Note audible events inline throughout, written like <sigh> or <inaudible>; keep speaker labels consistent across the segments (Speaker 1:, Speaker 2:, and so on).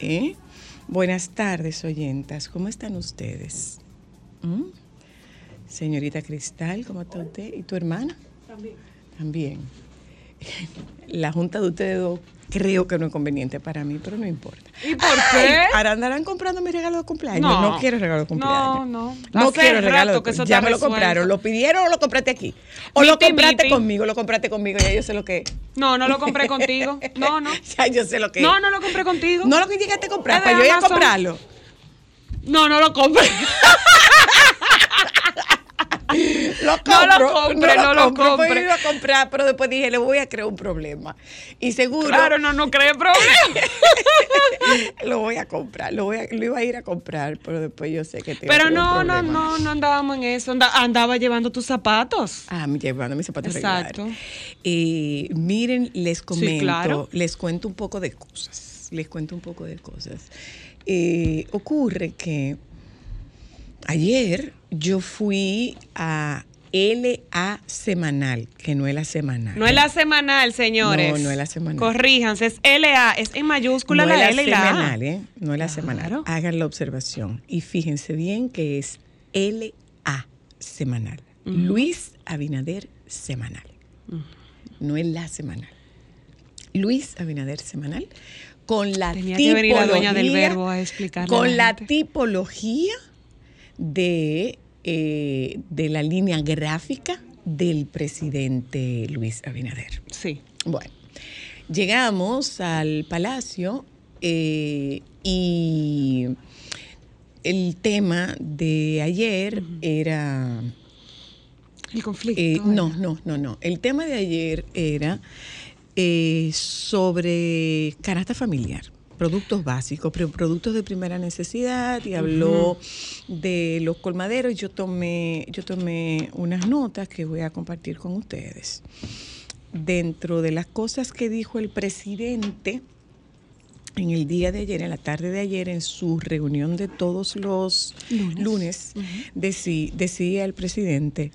Speaker 1: ¿eh? Buenas tardes oyentas, ¿cómo están ustedes? ¿Mm? Señorita Cristal, ¿cómo está usted? ¿Y tu hermana? También. También. <laughs> La junta de ustedes dos creo que no es conveniente para mí, pero no importa.
Speaker 2: ¿Y por qué?
Speaker 1: Ahora andarán comprando mi regalo de cumpleaños.
Speaker 2: No.
Speaker 1: No, quiero regalo de cumpleaños.
Speaker 2: No, no.
Speaker 1: No
Speaker 2: Hace
Speaker 1: quiero regalo
Speaker 2: rato
Speaker 1: de
Speaker 2: que eso
Speaker 1: Ya me lo compraron. ¿Lo pidieron o lo compraste aquí? O lo compraste
Speaker 2: miti.
Speaker 1: conmigo, lo compraste conmigo. Ya yo sé lo que es.
Speaker 2: No, no lo compré contigo. <laughs> No, no.
Speaker 1: Ya yo sé lo que es.
Speaker 2: No, no lo compré contigo.
Speaker 1: No lo que llegaste a comprar, para yo ir a comprarlo.
Speaker 2: No, no lo compré. <laughs> <laughs>
Speaker 1: Lo
Speaker 2: No lo compre, no lo
Speaker 1: pues
Speaker 2: compre.
Speaker 1: iba a comprar, pero después dije, le voy a crear un problema. Y seguro
Speaker 2: Claro, no, no cree problema. <laughs>
Speaker 1: lo voy a comprar, lo, voy a- lo iba a ir a comprar, pero después yo sé que te iba a
Speaker 2: Pero
Speaker 1: un
Speaker 2: no, no, no, no andábamos en eso. Anda- andaba llevando tus zapatos.
Speaker 1: Ah, llevando mis zapatos
Speaker 2: Exacto.
Speaker 1: miren, les comento,
Speaker 2: claro.
Speaker 1: les cuento un poco de cosas. Les cuento un poco de cosas. Eh, ocurre que ayer yo fui a LA semanal, que no es la semanal.
Speaker 2: No es la semanal, señores.
Speaker 1: No, no es la semanal.
Speaker 2: Corríjanse, es LA, es en mayúscula
Speaker 1: no
Speaker 2: la
Speaker 1: es
Speaker 2: L y la A.
Speaker 1: semanal, ¿eh? No es la semanal. Hagan la observación y fíjense bien que es LA semanal. Luis Abinader semanal. No es la semanal. Luis Abinader semanal con la
Speaker 2: Tenía que venir la dueña del verbo a explicarle
Speaker 1: Con
Speaker 2: la
Speaker 1: la tipología de, eh, de la línea gráfica del presidente Luis Abinader.
Speaker 2: Sí.
Speaker 1: Bueno, llegamos al palacio eh, y el tema de ayer era...
Speaker 2: El conflicto.
Speaker 1: eh,
Speaker 2: era.
Speaker 1: no, no, no, no. El tema de ayer era eh, sobre canasta familiar, productos básicos, pero productos de primera necesidad y habló de los colmaderos. Yo tomé, yo tomé unas notas que voy a compartir con ustedes. Dentro de las cosas que dijo el presidente en el día de ayer, en la tarde de ayer, en su reunión de todos los lunes, decí- decía el presidente,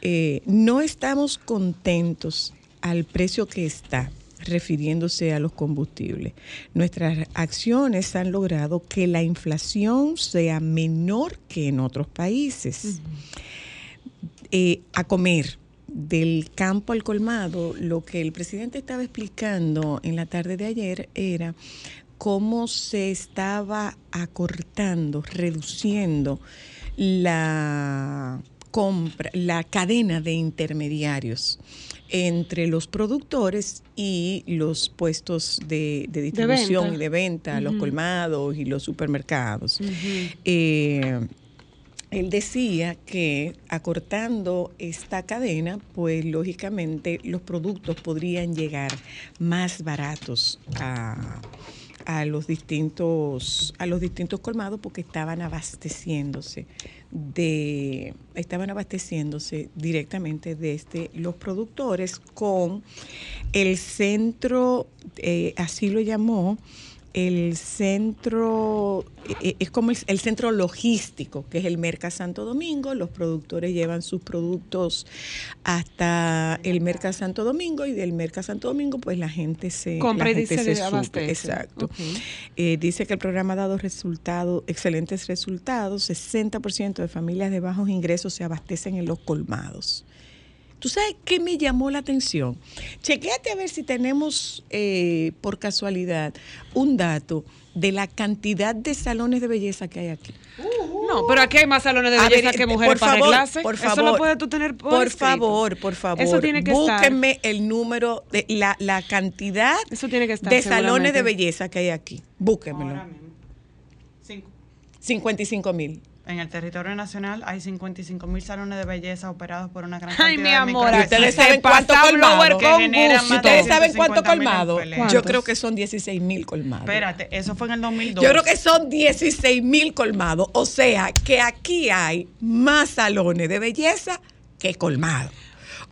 Speaker 1: eh, no estamos contentos al precio que está refiriéndose a los combustibles. Nuestras acciones han logrado que la inflación sea menor que en otros países. Eh, a comer del campo al colmado, lo que el presidente estaba explicando en la tarde de ayer era cómo se estaba acortando, reduciendo la compra, la cadena de intermediarios entre los productores y los puestos de, de distribución y de venta, los colmados y los supermercados. Eh, él decía que acortando esta cadena, pues lógicamente los productos podrían llegar más baratos a, a los distintos a los distintos colmados porque estaban abasteciéndose de estaban abasteciéndose directamente desde los productores con el centro eh, así lo llamó el centro, eh, es como el, el centro logístico, que es el Merca Santo Domingo. Los productores llevan sus productos hasta el Merca Santo Domingo y del Merca Santo Domingo, pues la gente se,
Speaker 2: Compra y
Speaker 1: gente
Speaker 2: se abastece.
Speaker 1: Exacto. Eh, dice que el programa ha dado resultados, excelentes resultados. 60% de familias de bajos ingresos se abastecen en los colmados. ¿Tú sabes qué me llamó la atención? Chequéate a ver si tenemos, eh, por casualidad, un dato de la cantidad de salones de belleza que hay aquí.
Speaker 2: No, pero aquí hay más salones de belleza
Speaker 1: ver,
Speaker 2: que
Speaker 1: eh,
Speaker 2: mujeres
Speaker 1: por
Speaker 2: para
Speaker 1: favor,
Speaker 2: arreglarse.
Speaker 1: Por
Speaker 2: Eso
Speaker 1: favor,
Speaker 2: lo puedes tú tener por,
Speaker 1: Por
Speaker 2: escrito.
Speaker 1: favor, por favor.
Speaker 2: Eso tiene que estar.
Speaker 1: Búsquenme el número, de la, la cantidad
Speaker 2: Eso tiene que estar,
Speaker 1: de salones de belleza que hay aquí. Búsquenmelo.
Speaker 3: Ahora mismo. Cinco.
Speaker 1: 55 mil.
Speaker 3: En el territorio nacional hay 55 mil salones de belleza operados por una gran
Speaker 2: Ay,
Speaker 3: cantidad
Speaker 2: mi
Speaker 3: de
Speaker 2: amor, aquí
Speaker 1: ¿Ustedes saben cuánto colmado?
Speaker 3: de
Speaker 1: ¿Ustedes saben cuánto
Speaker 3: 150.000
Speaker 1: colmado? Yo creo que son 16 mil colmados.
Speaker 3: Espérate, eso fue en el 2002.
Speaker 1: Yo creo que son 16 mil colmados. O sea, que aquí hay más salones de belleza que colmados.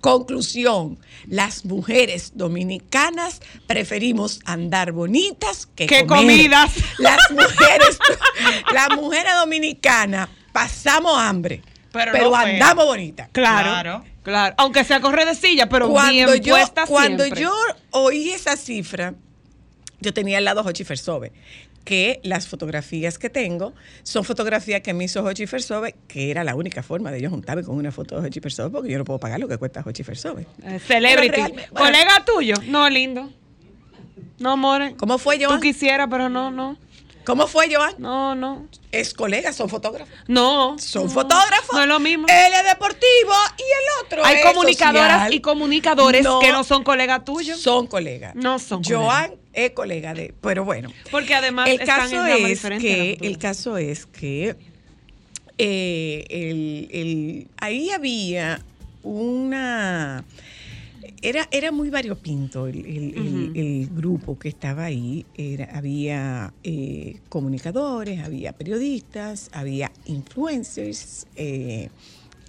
Speaker 1: Conclusión, las mujeres dominicanas preferimos andar bonitas que,
Speaker 2: Que
Speaker 1: comer.
Speaker 2: comidas.
Speaker 1: Las mujeres, las mujeres dominicanas pasamos hambre,
Speaker 3: Pero
Speaker 1: pero,
Speaker 3: no fea.
Speaker 1: andamos bonitas.
Speaker 2: Claro,
Speaker 3: Claro.
Speaker 2: claro. Aunque sea correr de silla, pero
Speaker 1: cuando
Speaker 2: bien
Speaker 1: yo,
Speaker 2: puesta
Speaker 1: cuando
Speaker 2: siempre.
Speaker 1: yo oí esa cifra, yo tenía al lado a Jochi Fersove, que las fotografías que tengo son fotografías que me hizo Jochi Fersove, que era la única forma de yo juntarme con una foto de Jochi Fersove, porque yo no puedo pagar lo que cuesta Jochi Fersove.
Speaker 2: Eh, celebrity.
Speaker 1: Bueno.
Speaker 2: ¿Colega tuyo? No, lindo. No, more.
Speaker 1: ¿Cómo fue,
Speaker 2: Tú
Speaker 1: Joan?
Speaker 2: quisieras, pero no, no.
Speaker 1: ¿Cómo fue, Joan?
Speaker 2: No, no.
Speaker 1: Es colega, son fotógrafos.
Speaker 2: No.
Speaker 1: Son
Speaker 2: no.
Speaker 1: fotógrafos.
Speaker 2: No es lo mismo.
Speaker 1: Él es deportivo y el otro
Speaker 2: Hay
Speaker 1: es
Speaker 2: comunicadoras
Speaker 1: social.
Speaker 2: y comunicadores
Speaker 1: No,
Speaker 2: que no son colegas tuyos.
Speaker 1: Son colegas.
Speaker 2: No son
Speaker 1: Joan es colega de... Pero bueno.
Speaker 2: Porque además
Speaker 1: el caso es que el caso es que eh, el- el- ahí había una era era muy variopinto el, el- grupo que estaba ahí. Era había eh, comunicadores había periodistas había influencers eh,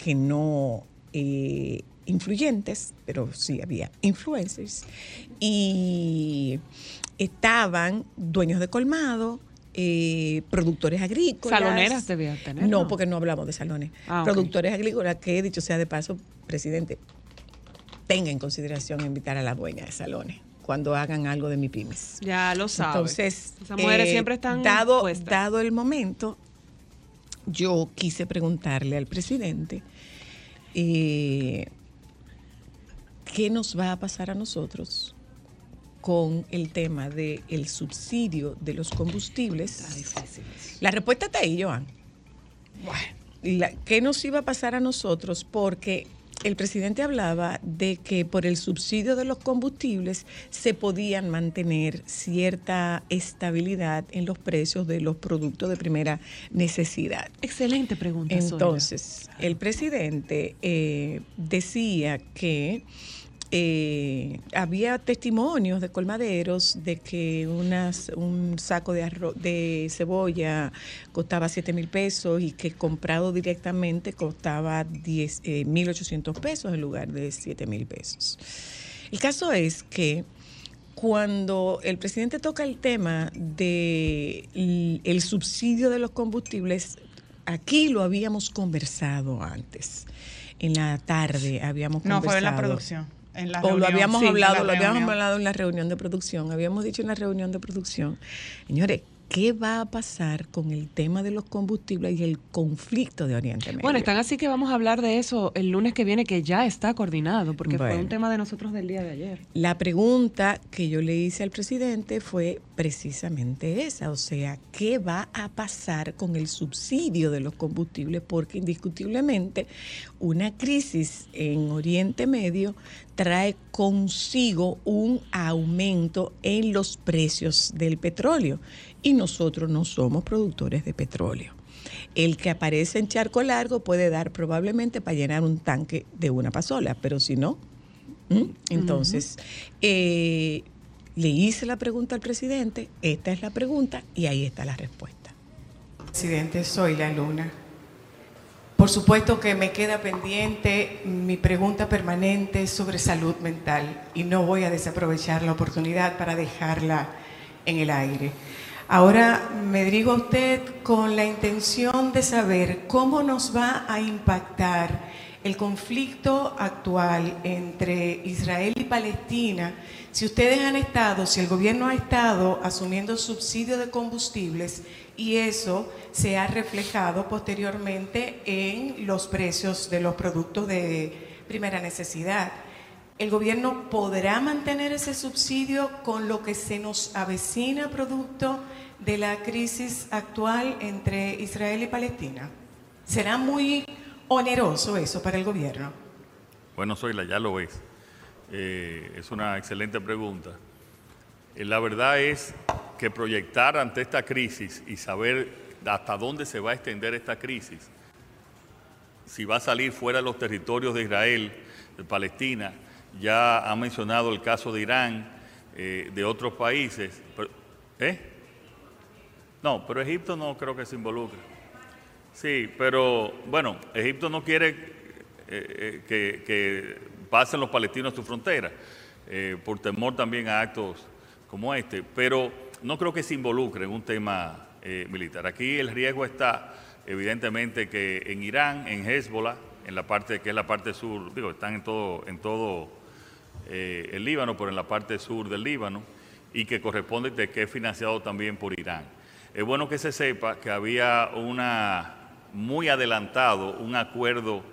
Speaker 1: que no eh, influyentes pero sí había influencers y estaban dueños de colmado, eh, productores agrícolas.
Speaker 2: Saloneras debía tener.
Speaker 1: No, porque no hablamos de salones.
Speaker 2: Ah,
Speaker 1: productores agrícolas que, dicho sea de paso, presidente, tenga en consideración invitar a la dueña de salones cuando hagan algo de mi pymes.
Speaker 2: Ya lo sabes.
Speaker 1: Entonces,
Speaker 2: Esas mujeres
Speaker 1: eh,
Speaker 2: siempre están
Speaker 1: dado,
Speaker 2: puestas.
Speaker 1: dado el momento, yo quise preguntarle al presidente eh, qué nos va a pasar a nosotros con el tema del subsidio de los combustibles. La respuesta está ahí, Joan. La- ¿Qué nos iba a pasar a nosotros? Porque el presidente hablaba de que por el subsidio de los combustibles se podían mantener cierta estabilidad en los precios de los productos de primera necesidad.
Speaker 2: Excelente pregunta.
Speaker 1: Entonces, el presidente eh, decía que eh, había testimonios de colmaderos de que unas, un saco de, arroz, de cebolla costaba 7 mil pesos y que comprado directamente costaba 10, eh, 1.800 pesos en lugar de 7 mil pesos. El caso es que cuando el presidente toca el tema de el subsidio de los combustibles, aquí lo habíamos conversado antes. En la tarde habíamos
Speaker 3: No,
Speaker 1: conversado.
Speaker 3: fue en la producción. En la
Speaker 1: o lo
Speaker 3: reunión,
Speaker 1: habíamos
Speaker 3: sí,
Speaker 1: hablado,
Speaker 3: la
Speaker 1: lo habíamos
Speaker 3: reunión.
Speaker 1: hablado en la reunión de producción. Habíamos dicho en la reunión de producción, señores, ¿qué va a pasar con el tema de los combustibles y el conflicto de Oriente Medio?
Speaker 2: Bueno, están así que vamos a hablar de eso el lunes que viene, que ya está coordinado, porque fue un tema de nosotros del día de ayer.
Speaker 1: La pregunta que yo le hice al presidente fue precisamente esa, o sea, ¿qué va a pasar con el subsidio de los combustibles? Porque indiscutiblemente una crisis en Oriente Medio trae consigo un aumento en los precios del petróleo y nosotros no somos productores de petróleo. El que aparece en charco largo puede dar probablemente para llenar un tanque de una pasola, pero si no. Entonces, eh, Le hice la pregunta al presidente, esta es la pregunta y ahí está la respuesta.
Speaker 4: Presidente, soy la Luna. Por supuesto que me queda pendiente mi pregunta permanente sobre salud mental y no voy a desaprovechar la oportunidad para dejarla en el aire. Ahora me dirijo a usted con la intención de saber cómo nos va a impactar el conflicto actual entre Israel y Palestina, si ustedes han estado, si el gobierno ha estado asumiendo subsidio de combustibles y eso se ha reflejado posteriormente en los precios de los productos de primera necesidad. ¿El gobierno podrá mantener ese subsidio con lo que se nos avecina producto de la crisis actual entre Israel y Palestina? ¿Será muy oneroso eso para el gobierno?
Speaker 5: Bueno, Zoila, ya lo ves. Eh, es una excelente pregunta. Eh, la verdad es que proyectar ante esta crisis y saber hasta dónde se va a extender esta crisis, si va a salir fuera de los territorios de Israel, de Palestina, ya ha mencionado el caso de Irán, eh, de otros países. pero- ¿Eh? No, pero Egipto no creo que se involucre. Sí, pero bueno, Egipto no quiere que pasen los palestinos su frontera, eh, por temor también a actos como este, pero no creo que se involucre en un tema eh, militar. Aquí el riesgo está evidentemente que en Irán, en Hezbollah, en la parte que es la parte sur, digo, están en todo, en todo eh, el Líbano, pero en la parte sur del Líbano, y que corresponde de que es financiado también por Irán. Es bueno que se sepa que había una muy adelantado un acuerdo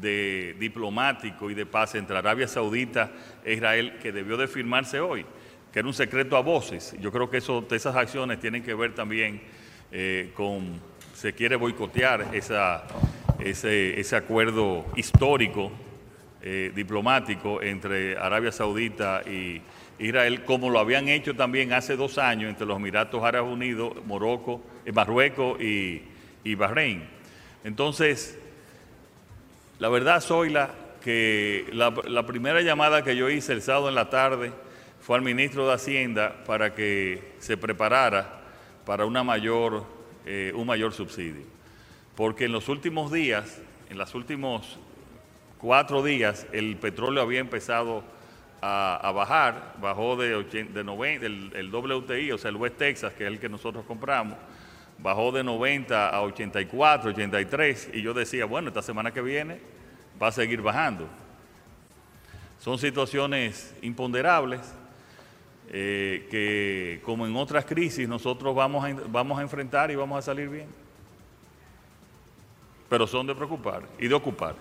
Speaker 5: de diplomático y de paz entre Arabia Saudita e Israel que debió de firmarse hoy, que era un secreto a voces. Yo creo que eso, esas acciones tienen que ver también eh, con, se quiere boicotear esa, ese, ese acuerdo histórico eh, diplomático entre Arabia Saudita y Israel, como lo habían hecho también hace dos años entre los Emiratos Árabes Unidos, Morocco, eh, Marruecos y, y Bahrein. Entonces, la verdad, Zoila, que la, primera llamada que yo hice el sábado en la tarde fue al ministro de Hacienda para que se preparara para una mayor, eh, un mayor subsidio. Porque en los últimos días, en los últimos cuatro días, el petróleo había empezado a, a bajar, bajó de, 80, de 90, el, el WTI, o sea, el West Texas, que es el que nosotros compramos, bajó de 90 a 84, 83, y yo decía, bueno, esta semana que viene va a seguir bajando. Son situaciones imponderables eh, que, como en otras crisis, nosotros vamos a, vamos a enfrentar y vamos a salir bien. Pero son de preocupar y de ocupar.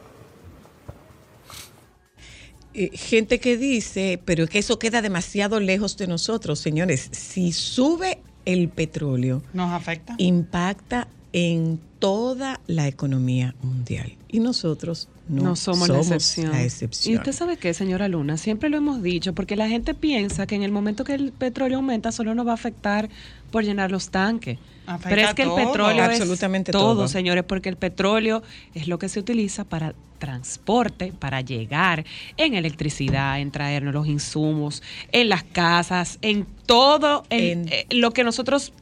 Speaker 1: Eh, gente que dice, pero es que eso queda demasiado lejos de nosotros, señores. Si sube el petróleo,
Speaker 3: Nos afecta.
Speaker 1: impacta en toda la economía mundial. Y nosotros no,
Speaker 2: No, somos, la excepción.
Speaker 1: la
Speaker 2: Y usted sabe qué, señora Luna, siempre lo hemos dicho, porque la gente piensa que en el momento que el petróleo aumenta solo nos va a afectar por llenar los tanques.
Speaker 3: Afecta
Speaker 2: Pero es que el petróleo
Speaker 1: Absolutamente
Speaker 2: es todo,
Speaker 1: todo.
Speaker 2: señores, porque el petróleo es lo que se utiliza para transporte, para llegar en electricidad, en traernos los insumos, en las casas, en todo en,
Speaker 1: En-
Speaker 2: eh, lo que nosotros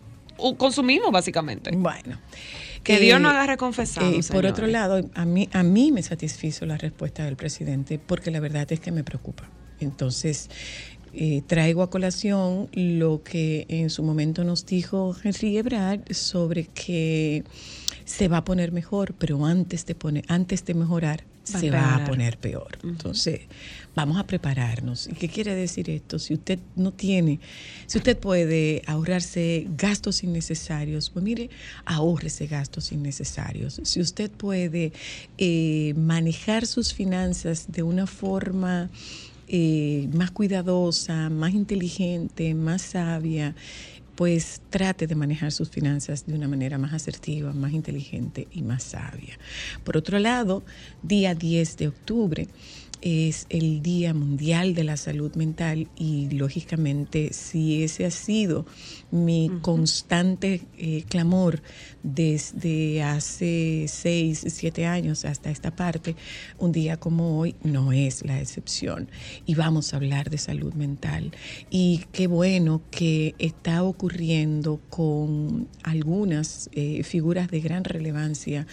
Speaker 2: consumimos básicamente.
Speaker 1: Bueno.
Speaker 2: Que
Speaker 1: eh,
Speaker 2: Dios no agarre confesado.
Speaker 1: eh, por otro lado, a mí, a mí me satisfizo la respuesta del presidente porque la verdad es que me preocupa. Entonces, eh, traigo a colación lo que en su momento nos dijo Henry Ebrard sobre que se va a poner mejor, pero antes de, poner, antes de mejorar
Speaker 2: Va
Speaker 1: se va a poner peor. Entonces, vamos a prepararnos. ¿Y qué quiere decir esto? Si usted no tiene, si usted puede ahorrarse gastos innecesarios, pues mire, ahórrese gastos innecesarios. Si usted puede eh, manejar sus finanzas de una forma eh, más cuidadosa, más inteligente, más sabia, pues trate de manejar sus finanzas de una manera más asertiva, más inteligente y más sabia. Por otro lado, día 10 de octubre es el Día Mundial de la Salud Mental y lógicamente si ese ha sido mi constante eh, clamor desde hace seis, siete años hasta esta parte, un día como hoy no es la excepción. Y vamos a hablar de salud mental. Y qué bueno que está ocurriendo con algunas eh, figuras de gran relevancia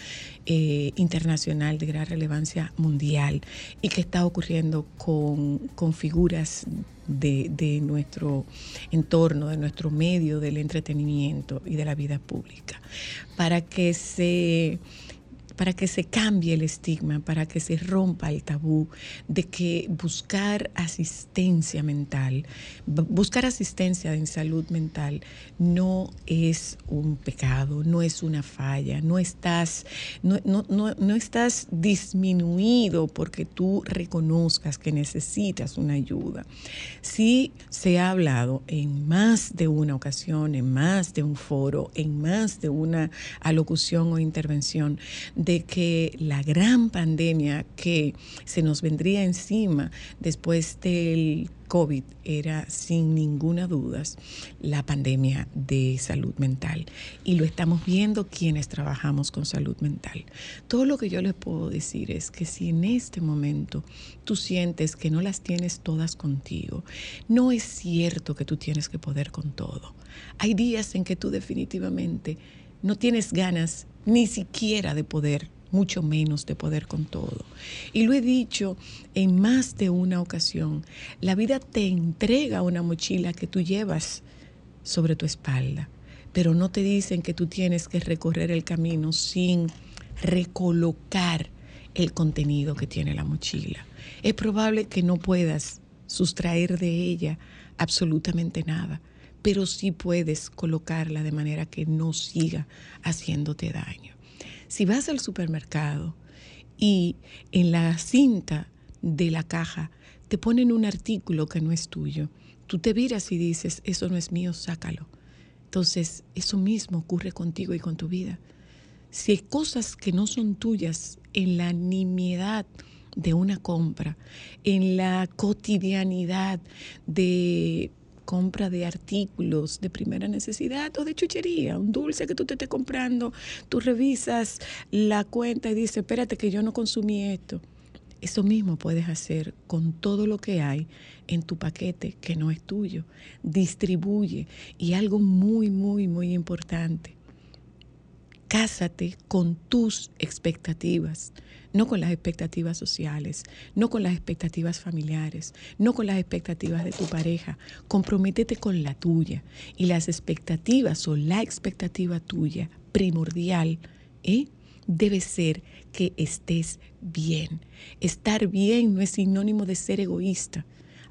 Speaker 1: eh, internacional, de gran relevancia mundial, y que está ocurriendo con, con figuras de, de nuestro entorno, de nuestro medio del entretenimiento y de la vida pública, para que se para que se cambie el estigma, para que se rompa el tabú de que buscar asistencia mental, bu- buscar asistencia en salud mental no es un pecado, no es una falla, no estás, no, no- no- no estás disminuido porque tú reconozcas que necesitas una ayuda. Sí se ha hablado en más de una ocasión, en más de un foro, en más de una alocución o intervención, de que la gran pandemia que se nos vendría encima después del COVID era sin ninguna duda la pandemia de salud mental. Y lo estamos viendo quienes trabajamos con salud mental. Todo lo que yo les puedo decir es que si en este momento tú sientes que no las tienes todas contigo, no es cierto que tú tienes que poder con todo. Hay días en que tú definitivamente no tienes ganas ni siquiera de poder mucho menos de poder con todo. Y lo he dicho en más de una ocasión, la vida te entrega una mochila que tú llevas sobre tu espalda, pero no te dicen que tú tienes que recorrer el camino sin recolocar el contenido que tiene la mochila. Es probable que no puedas sustraer de ella absolutamente nada, pero sí puedes colocarla de manera que no siga haciéndote daño. Si vas al supermercado y en la cinta de la caja te ponen un artículo que no es tuyo, tú te viras y dices, eso no es mío, sácalo. Entonces, eso mismo ocurre contigo y con tu vida. Si hay cosas que no son tuyas en la nimiedad de una compra, en la cotidianidad de compra de artículos de primera necesidad o de chuchería, un dulce que tú te estés comprando, tú revisas la cuenta y dices, espérate que yo no consumí esto. Eso mismo puedes hacer con todo lo que hay en tu paquete que no es tuyo. Distribuye. Y algo muy, muy, muy importante. Cásate con tus expectativas, no con las expectativas sociales, no con las expectativas familiares, no con las expectativas de tu pareja. Comprométete con la tuya. Y las expectativas o la expectativa tuya primordial ¿eh? debe ser que estés bien. Estar bien no es sinónimo de ser egoísta.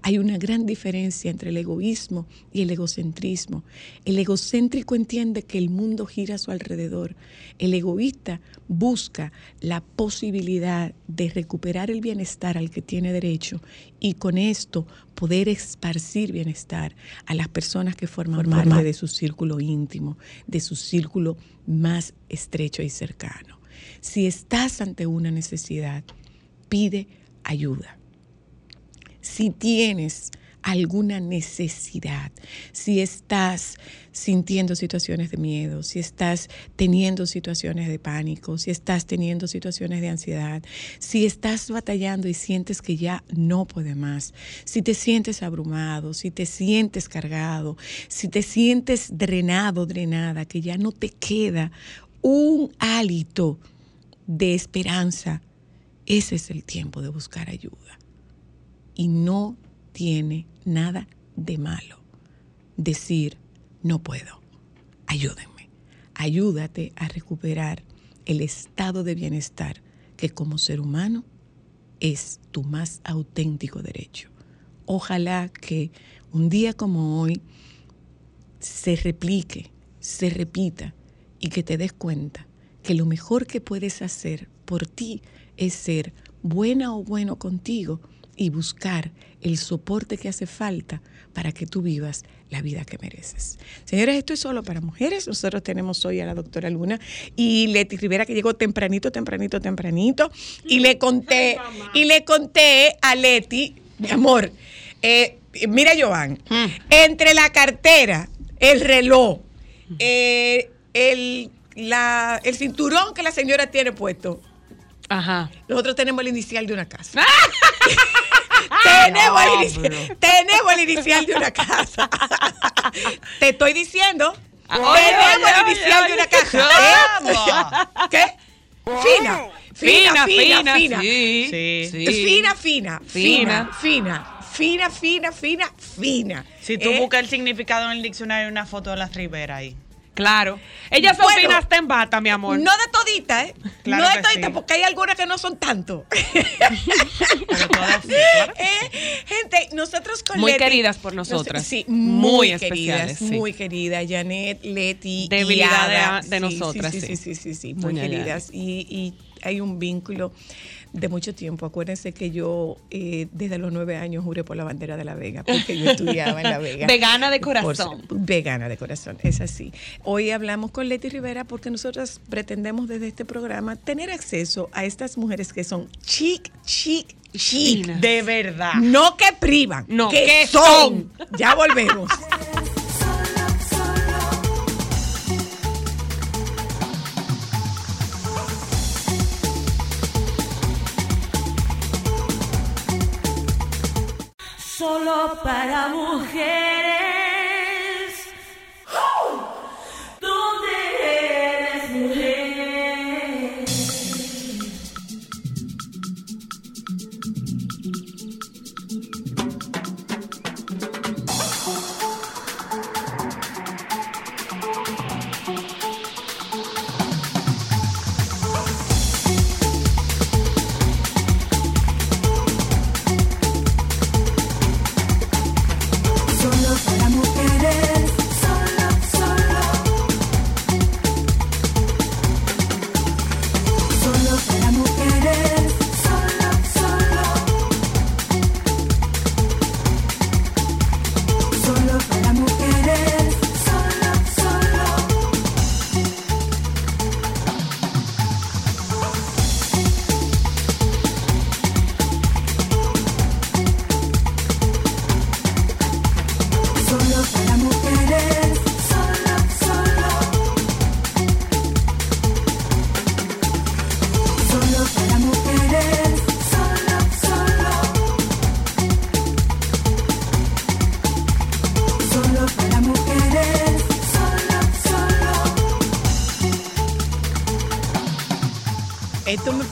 Speaker 1: Hay una gran diferencia entre el egoísmo y el egocentrismo. El egocéntrico entiende que el mundo gira a su alrededor. El egoísta busca la posibilidad de recuperar el bienestar al que tiene derecho y con esto poder esparcir bienestar a las personas que forman parte de su círculo íntimo, de su círculo más estrecho y cercano. Si estás ante una necesidad, pide ayuda si tienes alguna necesidad, si estás sintiendo situaciones de miedo, si estás teniendo situaciones de pánico, si estás teniendo situaciones de ansiedad, si estás batallando y sientes que ya no puede más, si te sientes abrumado, si te sientes cargado, si te sientes drenado, drenada, que ya no te queda un hálito de esperanza, ese es el tiempo de buscar ayuda y no tiene nada de malo decir no puedo. Ayúdenme. Ayúdate a recuperar el estado de bienestar que como ser humano es tu más auténtico derecho. Ojalá que un día como hoy se replique, se repita y que te des cuenta que lo mejor que puedes hacer por ti es ser buena o bueno contigo y buscar el soporte que hace falta para que tú vivas la vida que mereces. Señores, esto es solo para mujeres. Nosotros tenemos hoy a la doctora Luna y Leti Rivera que llegó tempranito, tempranito, tempranito. Y le conté, y le conté a Leti, mi amor, eh, mira Joan, entre la cartera, el reloj, eh, el, la- el cinturón que la señora tiene puesto,
Speaker 2: Ajá.
Speaker 1: nosotros tenemos el inicial de una casa. <laughs> tenemos, el inicial, tenemos el inicial de una casa. <laughs> Te estoy diciendo.
Speaker 2: Oye,
Speaker 1: tenemos
Speaker 2: oye,
Speaker 1: el inicial
Speaker 2: oye,
Speaker 1: de una casa. ¿Eh? ¿Qué? Fina. Fina, fina, fina. Fina, fina,
Speaker 2: Fina.
Speaker 1: fina, fina, fina, fina, fina, fina.
Speaker 3: Si tú
Speaker 1: ¿Eh?
Speaker 3: buscas el significado en el diccionario, una foto de las Rivera ahí.
Speaker 2: Claro. Ellas son
Speaker 1: Bueno,
Speaker 2: finas en bata, mi amor.
Speaker 1: No de todita, ¿eh?
Speaker 3: Claro
Speaker 1: no de todita,
Speaker 3: sí.
Speaker 1: porque hay algunas que no son tanto. <laughs>
Speaker 3: Pero todas sí, claro.
Speaker 1: Eh, gente, nosotros con
Speaker 2: Muy
Speaker 1: Leti-
Speaker 2: queridas por nosotras.
Speaker 1: Sí,
Speaker 2: Muy
Speaker 1: muy,
Speaker 2: especiales,
Speaker 1: queridas,
Speaker 2: sí.
Speaker 1: muy queridas. Janet, Leti,
Speaker 2: Debilidad
Speaker 1: y
Speaker 2: de-
Speaker 1: Ada.
Speaker 2: de nosotras,
Speaker 1: Sí, sí,
Speaker 2: sí.
Speaker 1: sí, sí, muy
Speaker 2: Doña
Speaker 1: queridas. Y, y hay un vínculo de mucho tiempo. Acuérdense que yo eh, desde los nueve años juré por la bandera de la Vega, porque yo estudiaba en la Vega. <laughs>
Speaker 2: Vegana de
Speaker 1: Por-
Speaker 2: corazón.
Speaker 1: vegana de corazón, es así. Hoy hablamos con Leti Rivera porque nosotros pretendemos desde este programa tener acceso a estas mujeres que son chic, chic, chic.
Speaker 3: De verdad.
Speaker 1: No que privan,
Speaker 2: No,
Speaker 1: que,
Speaker 2: que
Speaker 1: son. Ya volvemos. <laughs>
Speaker 6: Solo para mujeres.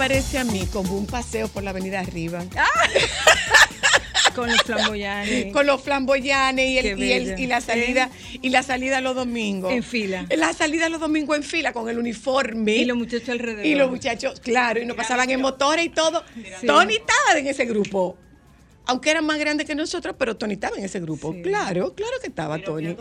Speaker 1: Parece a mí como un paseo por la avenida arriba.
Speaker 7: Con los flamboyanes.
Speaker 1: Con los flamboyanes y, el, y, el-
Speaker 7: bella.
Speaker 1: y la salida y la salida los domingos.
Speaker 7: En fila.
Speaker 1: La salida los domingos en fila con el uniforme.
Speaker 7: Y los muchachos alrededor.
Speaker 1: Y los muchachos, claro, y nos pasaban en motores y todo.
Speaker 7: Sí.
Speaker 1: Tony estaba en ese grupo. Aunque eran más grandes que nosotros, pero Tony estaba en ese grupo.
Speaker 7: Sí.
Speaker 1: Claro, claro que estaba Tony.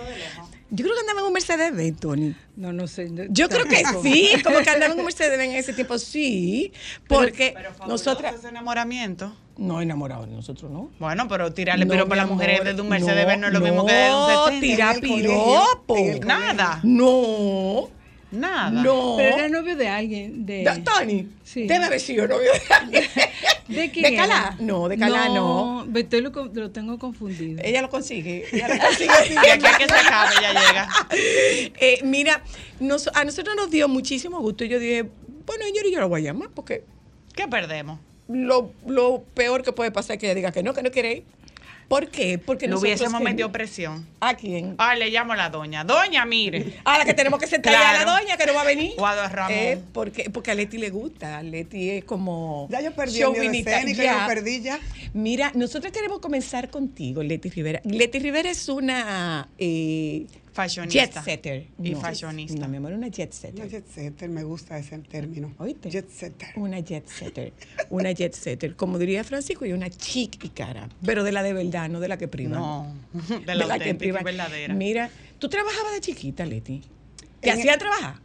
Speaker 1: Yo creo que andaba en un Mercedes Benz, Tony.
Speaker 7: No, no sé.
Speaker 1: Yo creo que sí, como que andaba en un <laughs> Mercedes Benz en ese tiempo, sí. Porque nosotras.
Speaker 3: Ese enamoramiento.
Speaker 1: No enamorados nosotros, ¿no?
Speaker 3: Bueno, pero tirarle
Speaker 1: No,
Speaker 3: piropo
Speaker 1: mi
Speaker 3: a las mujeres desde un Mercedes Benz no es lo mismo
Speaker 1: no,
Speaker 3: que desde un 70.
Speaker 1: tira
Speaker 8: En el colegio,
Speaker 1: piropo.
Speaker 3: Nada.
Speaker 1: No,
Speaker 3: Nada.
Speaker 1: no.
Speaker 7: Pero era novio de alguien. De,
Speaker 1: Tony,
Speaker 7: Sí.
Speaker 1: debe haber sido novio de alguien. <laughs>
Speaker 7: ¿De quién
Speaker 1: ¿De Calá? No, de Calá no.
Speaker 7: No, lo, lo tengo confundido.
Speaker 1: Ella lo consigue. Ella lo <laughs> consigue.
Speaker 3: Y aquí que se acabe, ya llega. <laughs>
Speaker 1: Eh, mira, nos- a nosotros nos dio muchísimo gusto. Yo dije, bueno, señor, yo lo voy a llamar porque
Speaker 3: ¿Qué perdemos?
Speaker 1: lo, lo peor que puede pasar es que ella diga que no, que no quiere ir. ¿Por qué? Porque
Speaker 3: No hubiésemos metido presión.
Speaker 1: ¿A quién?
Speaker 3: Ah, le llamo a la doña. Doña, mire.
Speaker 1: A la que tenemos que sentar a la doña que no va a venir.
Speaker 3: O a don Ramón.
Speaker 1: Eh, porque, porque a Leti le gusta. A Leti es como.
Speaker 8: Ya yo perdí el miedo
Speaker 1: chauvinista.
Speaker 8: escénico,
Speaker 1: Ya.
Speaker 8: yo perdí ya.
Speaker 1: Mira, nosotros queremos comenzar contigo, Leti Rivera. Leti Rivera es una eh,
Speaker 3: Fashionista.
Speaker 1: jet setter.
Speaker 3: Y
Speaker 1: No,
Speaker 3: fashionista.
Speaker 1: No, mi amor, una jet
Speaker 8: Una
Speaker 1: setter.
Speaker 8: jet setter, me gusta ese término.
Speaker 1: ¿Oíste?
Speaker 8: Jet setter.
Speaker 1: Una jet setter. Una jet setter. Como diría Francisco, y una chic y cara. Pero de la de verdad, no de la que priva.
Speaker 3: No, <laughs> de la auténtica y verdadera.
Speaker 1: Mira, tú trabajabas de chiquita, Leti. ¿Te hacían trabajar?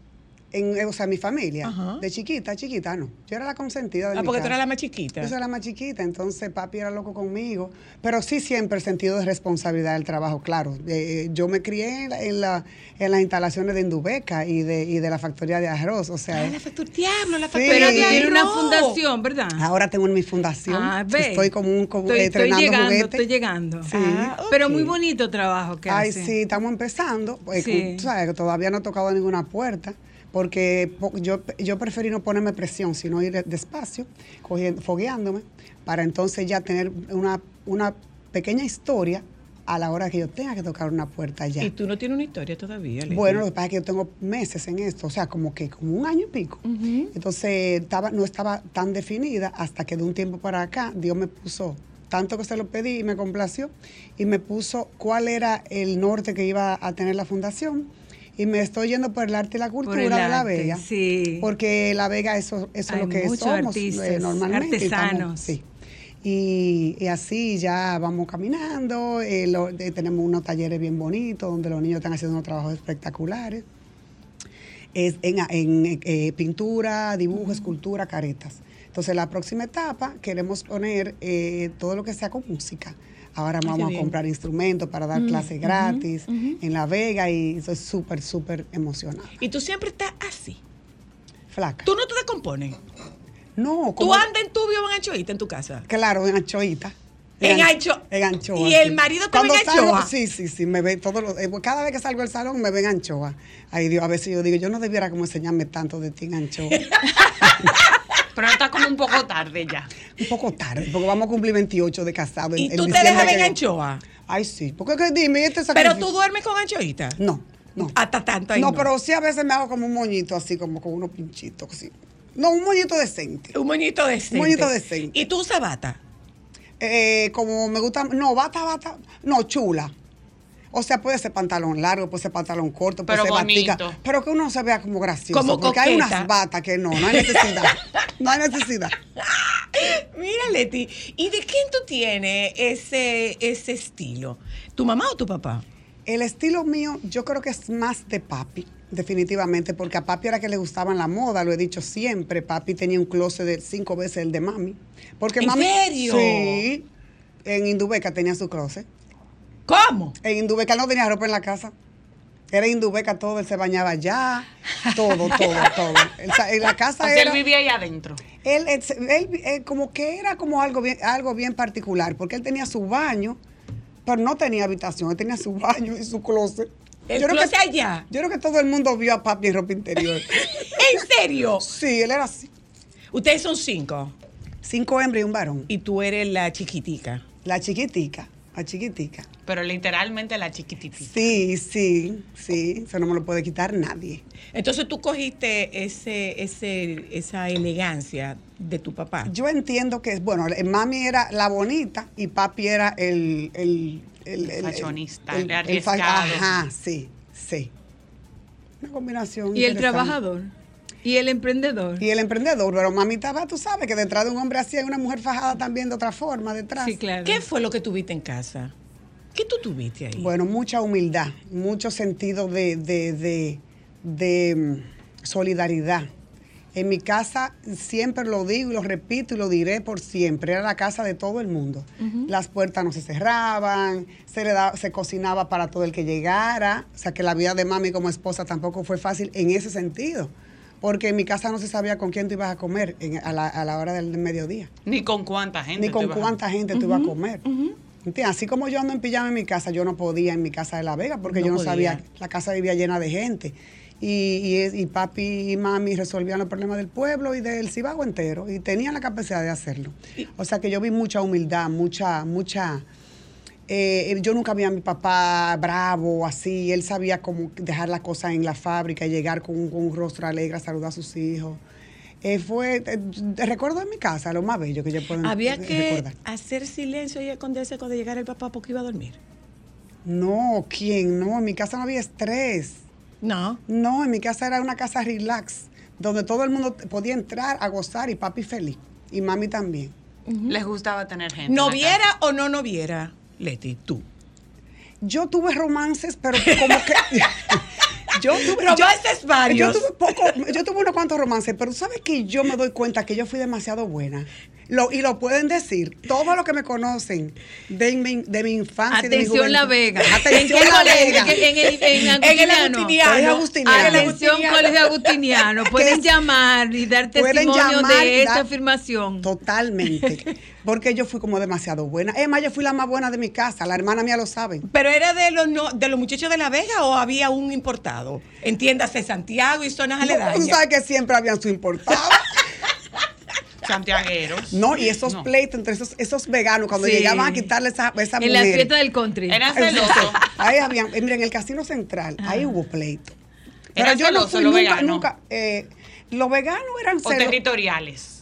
Speaker 8: En, o sea, mi familia,
Speaker 1: Ajá.
Speaker 8: de chiquita, chiquita, no. Yo era la consentida de
Speaker 1: Ah,
Speaker 8: mi
Speaker 1: porque tú
Speaker 8: casa.
Speaker 1: eras la más chiquita.
Speaker 8: Yo soy la más chiquita, entonces papi era loco conmigo. Pero sí siempre el sentido de responsabilidad del trabajo, claro. Eh, yo me crié en, la- en, la- en las instalaciones de Indubeca y de, y de la factoría de arroz. O sea,
Speaker 1: Ah, la factura, diablo, la
Speaker 8: Sí.
Speaker 1: factura
Speaker 7: Pero tú una
Speaker 1: arroz.
Speaker 7: fundación, ¿verdad?
Speaker 8: ahora tengo en mi fundación.
Speaker 7: Ah, ve.
Speaker 8: Estoy como un como,
Speaker 7: estoy,
Speaker 8: eh,
Speaker 7: estoy
Speaker 8: entrenando
Speaker 7: llegando,
Speaker 8: juguete.
Speaker 7: estoy llegando.
Speaker 8: Sí.
Speaker 1: Ah,
Speaker 7: Pero muy bonito trabajo que
Speaker 8: Ay,
Speaker 7: hace.
Speaker 8: sí, estamos empezando. eh,
Speaker 7: Sí.
Speaker 8: tú sabes que todavía no he tocado ninguna puerta, porque po- yo, yo preferí no ponerme presión, sino ir despacio, cogiendo, fogueándome, para entonces ya tener una, una pequeña historia a la hora que yo tenga que tocar una puerta ya.
Speaker 1: Y tú no tienes una historia todavía, Leti.
Speaker 8: Bueno, lo que pasa es que yo tengo meses en esto, o sea, como que como un año y pico. Entonces estaba, no estaba tan definida hasta que de un tiempo para acá Dios me puso, tanto que se lo pedí y me complació, y me puso cuál era el norte que iba a tener la fundación. Y me estoy yendo por el arte y la cultura de La Vega.
Speaker 7: sí.
Speaker 8: Porque La Vega eso, eso
Speaker 7: Hay
Speaker 8: es lo que somos
Speaker 7: artistas,
Speaker 8: eh, normalmente. estamos-
Speaker 7: artesanos.
Speaker 8: sí. Y, y así ya vamos caminando, eh, lo- eh, tenemos unos talleres bien bonitos donde los niños están haciendo unos trabajos espectaculares. Es en, en, eh, pintura, dibujo, escultura, caretas. Entonces la próxima etapa queremos poner todo lo que sea con música. Ahora
Speaker 1: qué
Speaker 8: vamos a
Speaker 1: bien.
Speaker 8: comprar instrumentos para dar clases gratis en La Vega y estoy súper, súper emocionada.
Speaker 1: Y tú siempre estás así.
Speaker 8: Flaca.
Speaker 1: Tú no te descompones.
Speaker 8: no,
Speaker 1: Tú
Speaker 8: como-
Speaker 1: andas en tubio o en anchoita en tu casa.
Speaker 8: Claro, en anchoita.
Speaker 1: En ancho-
Speaker 8: En anchoa.
Speaker 1: ¿Y el marido te ve en
Speaker 8: Cuando salgo-
Speaker 1: anchoa?
Speaker 8: Sí, sí, sí, me ve todos los, eh, cada vez que salgo del salón me ven anchoa. Ay Dios, a veces yo digo, yo no debiera como enseñarme tanto de ti en anchoa. <laughs>
Speaker 2: Pero está como un poco tarde ya.
Speaker 8: Un poco tarde, porque vamos a cumplir 28 de casado.
Speaker 1: ¿Y tú te dejas en anchoa?
Speaker 8: Ay, sí, porque que dime, ¿y este
Speaker 1: Pero tú duermes con anchoita.
Speaker 8: No, no.
Speaker 1: Hasta tanto ahí.
Speaker 8: no, pero sí a veces me hago como un moñito así, como con unos pinchitos así. No, un moñito decente.
Speaker 1: Un moñito decente.
Speaker 8: Un moñito decente.
Speaker 1: ¿Y tú usas bata?
Speaker 8: Eh, como me gusta, no, bata, bata, no, chula. O sea, puede ser pantalón largo, puede ser pantalón corto, puede
Speaker 2: Pero
Speaker 8: ser batica,
Speaker 2: bonito.
Speaker 8: pero que uno se vea como gracioso.
Speaker 1: Como
Speaker 8: porque hay unas batas que no, no hay necesidad. <laughs> no hay necesidad.
Speaker 1: Mira, Leti, ¿y de quién tú tienes ese, ese estilo? ¿Tu mamá o tu papá?
Speaker 8: El estilo mío, yo creo que es más de papi, definitivamente, porque a papi era que le gustaban la moda, lo he dicho siempre. Papi tenía un closet de cinco veces el de mami. Porque
Speaker 1: ¿En
Speaker 8: mami,
Speaker 1: serio?
Speaker 8: Sí. En Indubeca tenía su closet.
Speaker 1: ¿Cómo?
Speaker 8: En Indubeca no tenía ropa en la casa. Era Indubeca todo, él se bañaba allá, todo, todo, todo. <laughs> Él en la casa
Speaker 2: O sea,
Speaker 8: era...
Speaker 2: él vivía ahí adentro.
Speaker 8: Él, él, él- él como que era como algo bien, algo bien particular, porque él tenía su baño, pero no tenía habitación, él tenía su baño y su closet.
Speaker 1: ¿El
Speaker 8: creo
Speaker 1: closet
Speaker 8: que,
Speaker 1: allá?
Speaker 8: Yo creo que todo el mundo vio a papi en ropa interior. <laughs>
Speaker 1: ¿En serio?
Speaker 8: sí, él era así.
Speaker 1: Ustedes son cinco
Speaker 8: Cinco hembras y un varón.
Speaker 1: y tú eres la chiquitica.
Speaker 8: La chiquitica, la chiquitica.
Speaker 2: Pero literalmente la chiquitita.
Speaker 8: Sí, sí, sí, eso no me lo puede quitar nadie.
Speaker 1: Entonces tú cogiste ese, ese, esa elegancia de tu papá.
Speaker 8: Yo entiendo que, bueno, el- mami era la bonita y papi era el... El, el,
Speaker 2: El fashionista, el arriesgado.
Speaker 8: Ajá, sí, sí. Una combinación
Speaker 7: Y el trabajador. Y el emprendedor.
Speaker 8: Y el emprendedor, pero mami estaba, tú sabes, que detrás de un hombre así hay una mujer fajada también de otra forma detrás.
Speaker 7: Sí, claro.
Speaker 1: ¿Qué fue lo que tuviste en casa? ¿Qué tú tuviste ahí?
Speaker 8: Bueno, mucha humildad, mucho sentido de, de, de, de, mm, solidaridad. En mi casa siempre lo digo y lo repito y lo diré por siempre. Era la casa de todo el mundo. Las puertas no se cerraban, se le da- se cocinaba para todo el que llegara. O sea que la vida de mami como esposa tampoco fue fácil en ese sentido. Porque en mi casa no se sabía con quién tú ibas a comer en- a, la, a la hora del mediodía.
Speaker 2: Ni con cuánta gente.
Speaker 8: Ni con cuánta gente tú ibas a comer. ¿Entiendes? Así como yo ando en pijama en mi casa, yo no podía en mi casa de La Vega porque
Speaker 1: No
Speaker 8: yo no
Speaker 1: podía.
Speaker 8: sabía, la casa vivía llena de gente. Y, y, y papi y mami resolvían los problemas del pueblo y del Cibago entero y tenían la capacidad de hacerlo. O sea que yo vi mucha humildad, mucha, mucha... eh, yo nunca vi a mi papá bravo, así. Él sabía cómo dejar las cosas en la fábrica y llegar con, un- con un rostro alegre a saludar a sus hijos. Eh, fue, eh, te recuerdo en mi casa, lo más bello que yo puedo
Speaker 1: Había que
Speaker 8: recordar.
Speaker 1: hacer silencio y esconderse cuando llegara el papá porque iba a dormir.
Speaker 8: No, ¿quién? No, en mi casa no había estrés.
Speaker 1: No.
Speaker 8: No, en mi casa era una casa relax, donde todo el mundo podía entrar a gozar y papi feliz. Y mami también.
Speaker 2: Les gustaba tener gente.
Speaker 1: ¿No viera
Speaker 2: casa.
Speaker 1: o no no viera, Leti? Tú.
Speaker 8: Yo tuve romances, pero como que... <laughs> <laughs> Yo tuve,
Speaker 1: Romances varios.
Speaker 8: Yo tuve, poco, yo tuve unos cuantos romances, pero sabes que yo me doy cuenta que yo fui demasiado buena. Lo, y lo pueden decir. Todos los que me conocen de mi, de mi infancia. y de mi
Speaker 7: Atención La. Vega.
Speaker 8: Atención
Speaker 7: ¿En qué
Speaker 8: La
Speaker 7: colegio?
Speaker 8: Vega.
Speaker 7: ¿En, qué- en el, en
Speaker 1: En el
Speaker 7: Agustiniano?
Speaker 1: Agustiniano.
Speaker 8: Colegio Agustiniano.
Speaker 7: Atención, Colegio Agustiniano. <laughs> Pueden llamar y dar testimonio de esta afirmación.
Speaker 8: Totalmente. Porque yo fui como demasiado buena. Es más, yo fui la más buena de mi casa. La hermana mía lo sabe.
Speaker 1: ¿Pero era de los, no- de los muchachos de La Vega o había un importado? Entiéndase, Santiago y zonas
Speaker 8: No, tú
Speaker 1: aledañas.
Speaker 8: sabes que siempre habían su importado.
Speaker 3: Santiagueros.
Speaker 8: No, y esos
Speaker 3: No.
Speaker 8: pleitos entre esos, esos veganos, cuando
Speaker 7: Sí.
Speaker 8: llegaban a quitarle esa, esa
Speaker 7: En la
Speaker 8: mujer.
Speaker 7: fiesta del country.
Speaker 3: Eran
Speaker 8: Ay,
Speaker 3: celosos.
Speaker 8: Ahí habían, eh, mira, en el Casino Central, ahí hubo pleito. Pero
Speaker 3: Eran
Speaker 8: yo no
Speaker 3: celosos
Speaker 8: fui
Speaker 3: los
Speaker 8: nunca,
Speaker 3: veganos.
Speaker 8: nunca. eh, los veganos eran
Speaker 3: O
Speaker 8: celos-
Speaker 3: territoriales.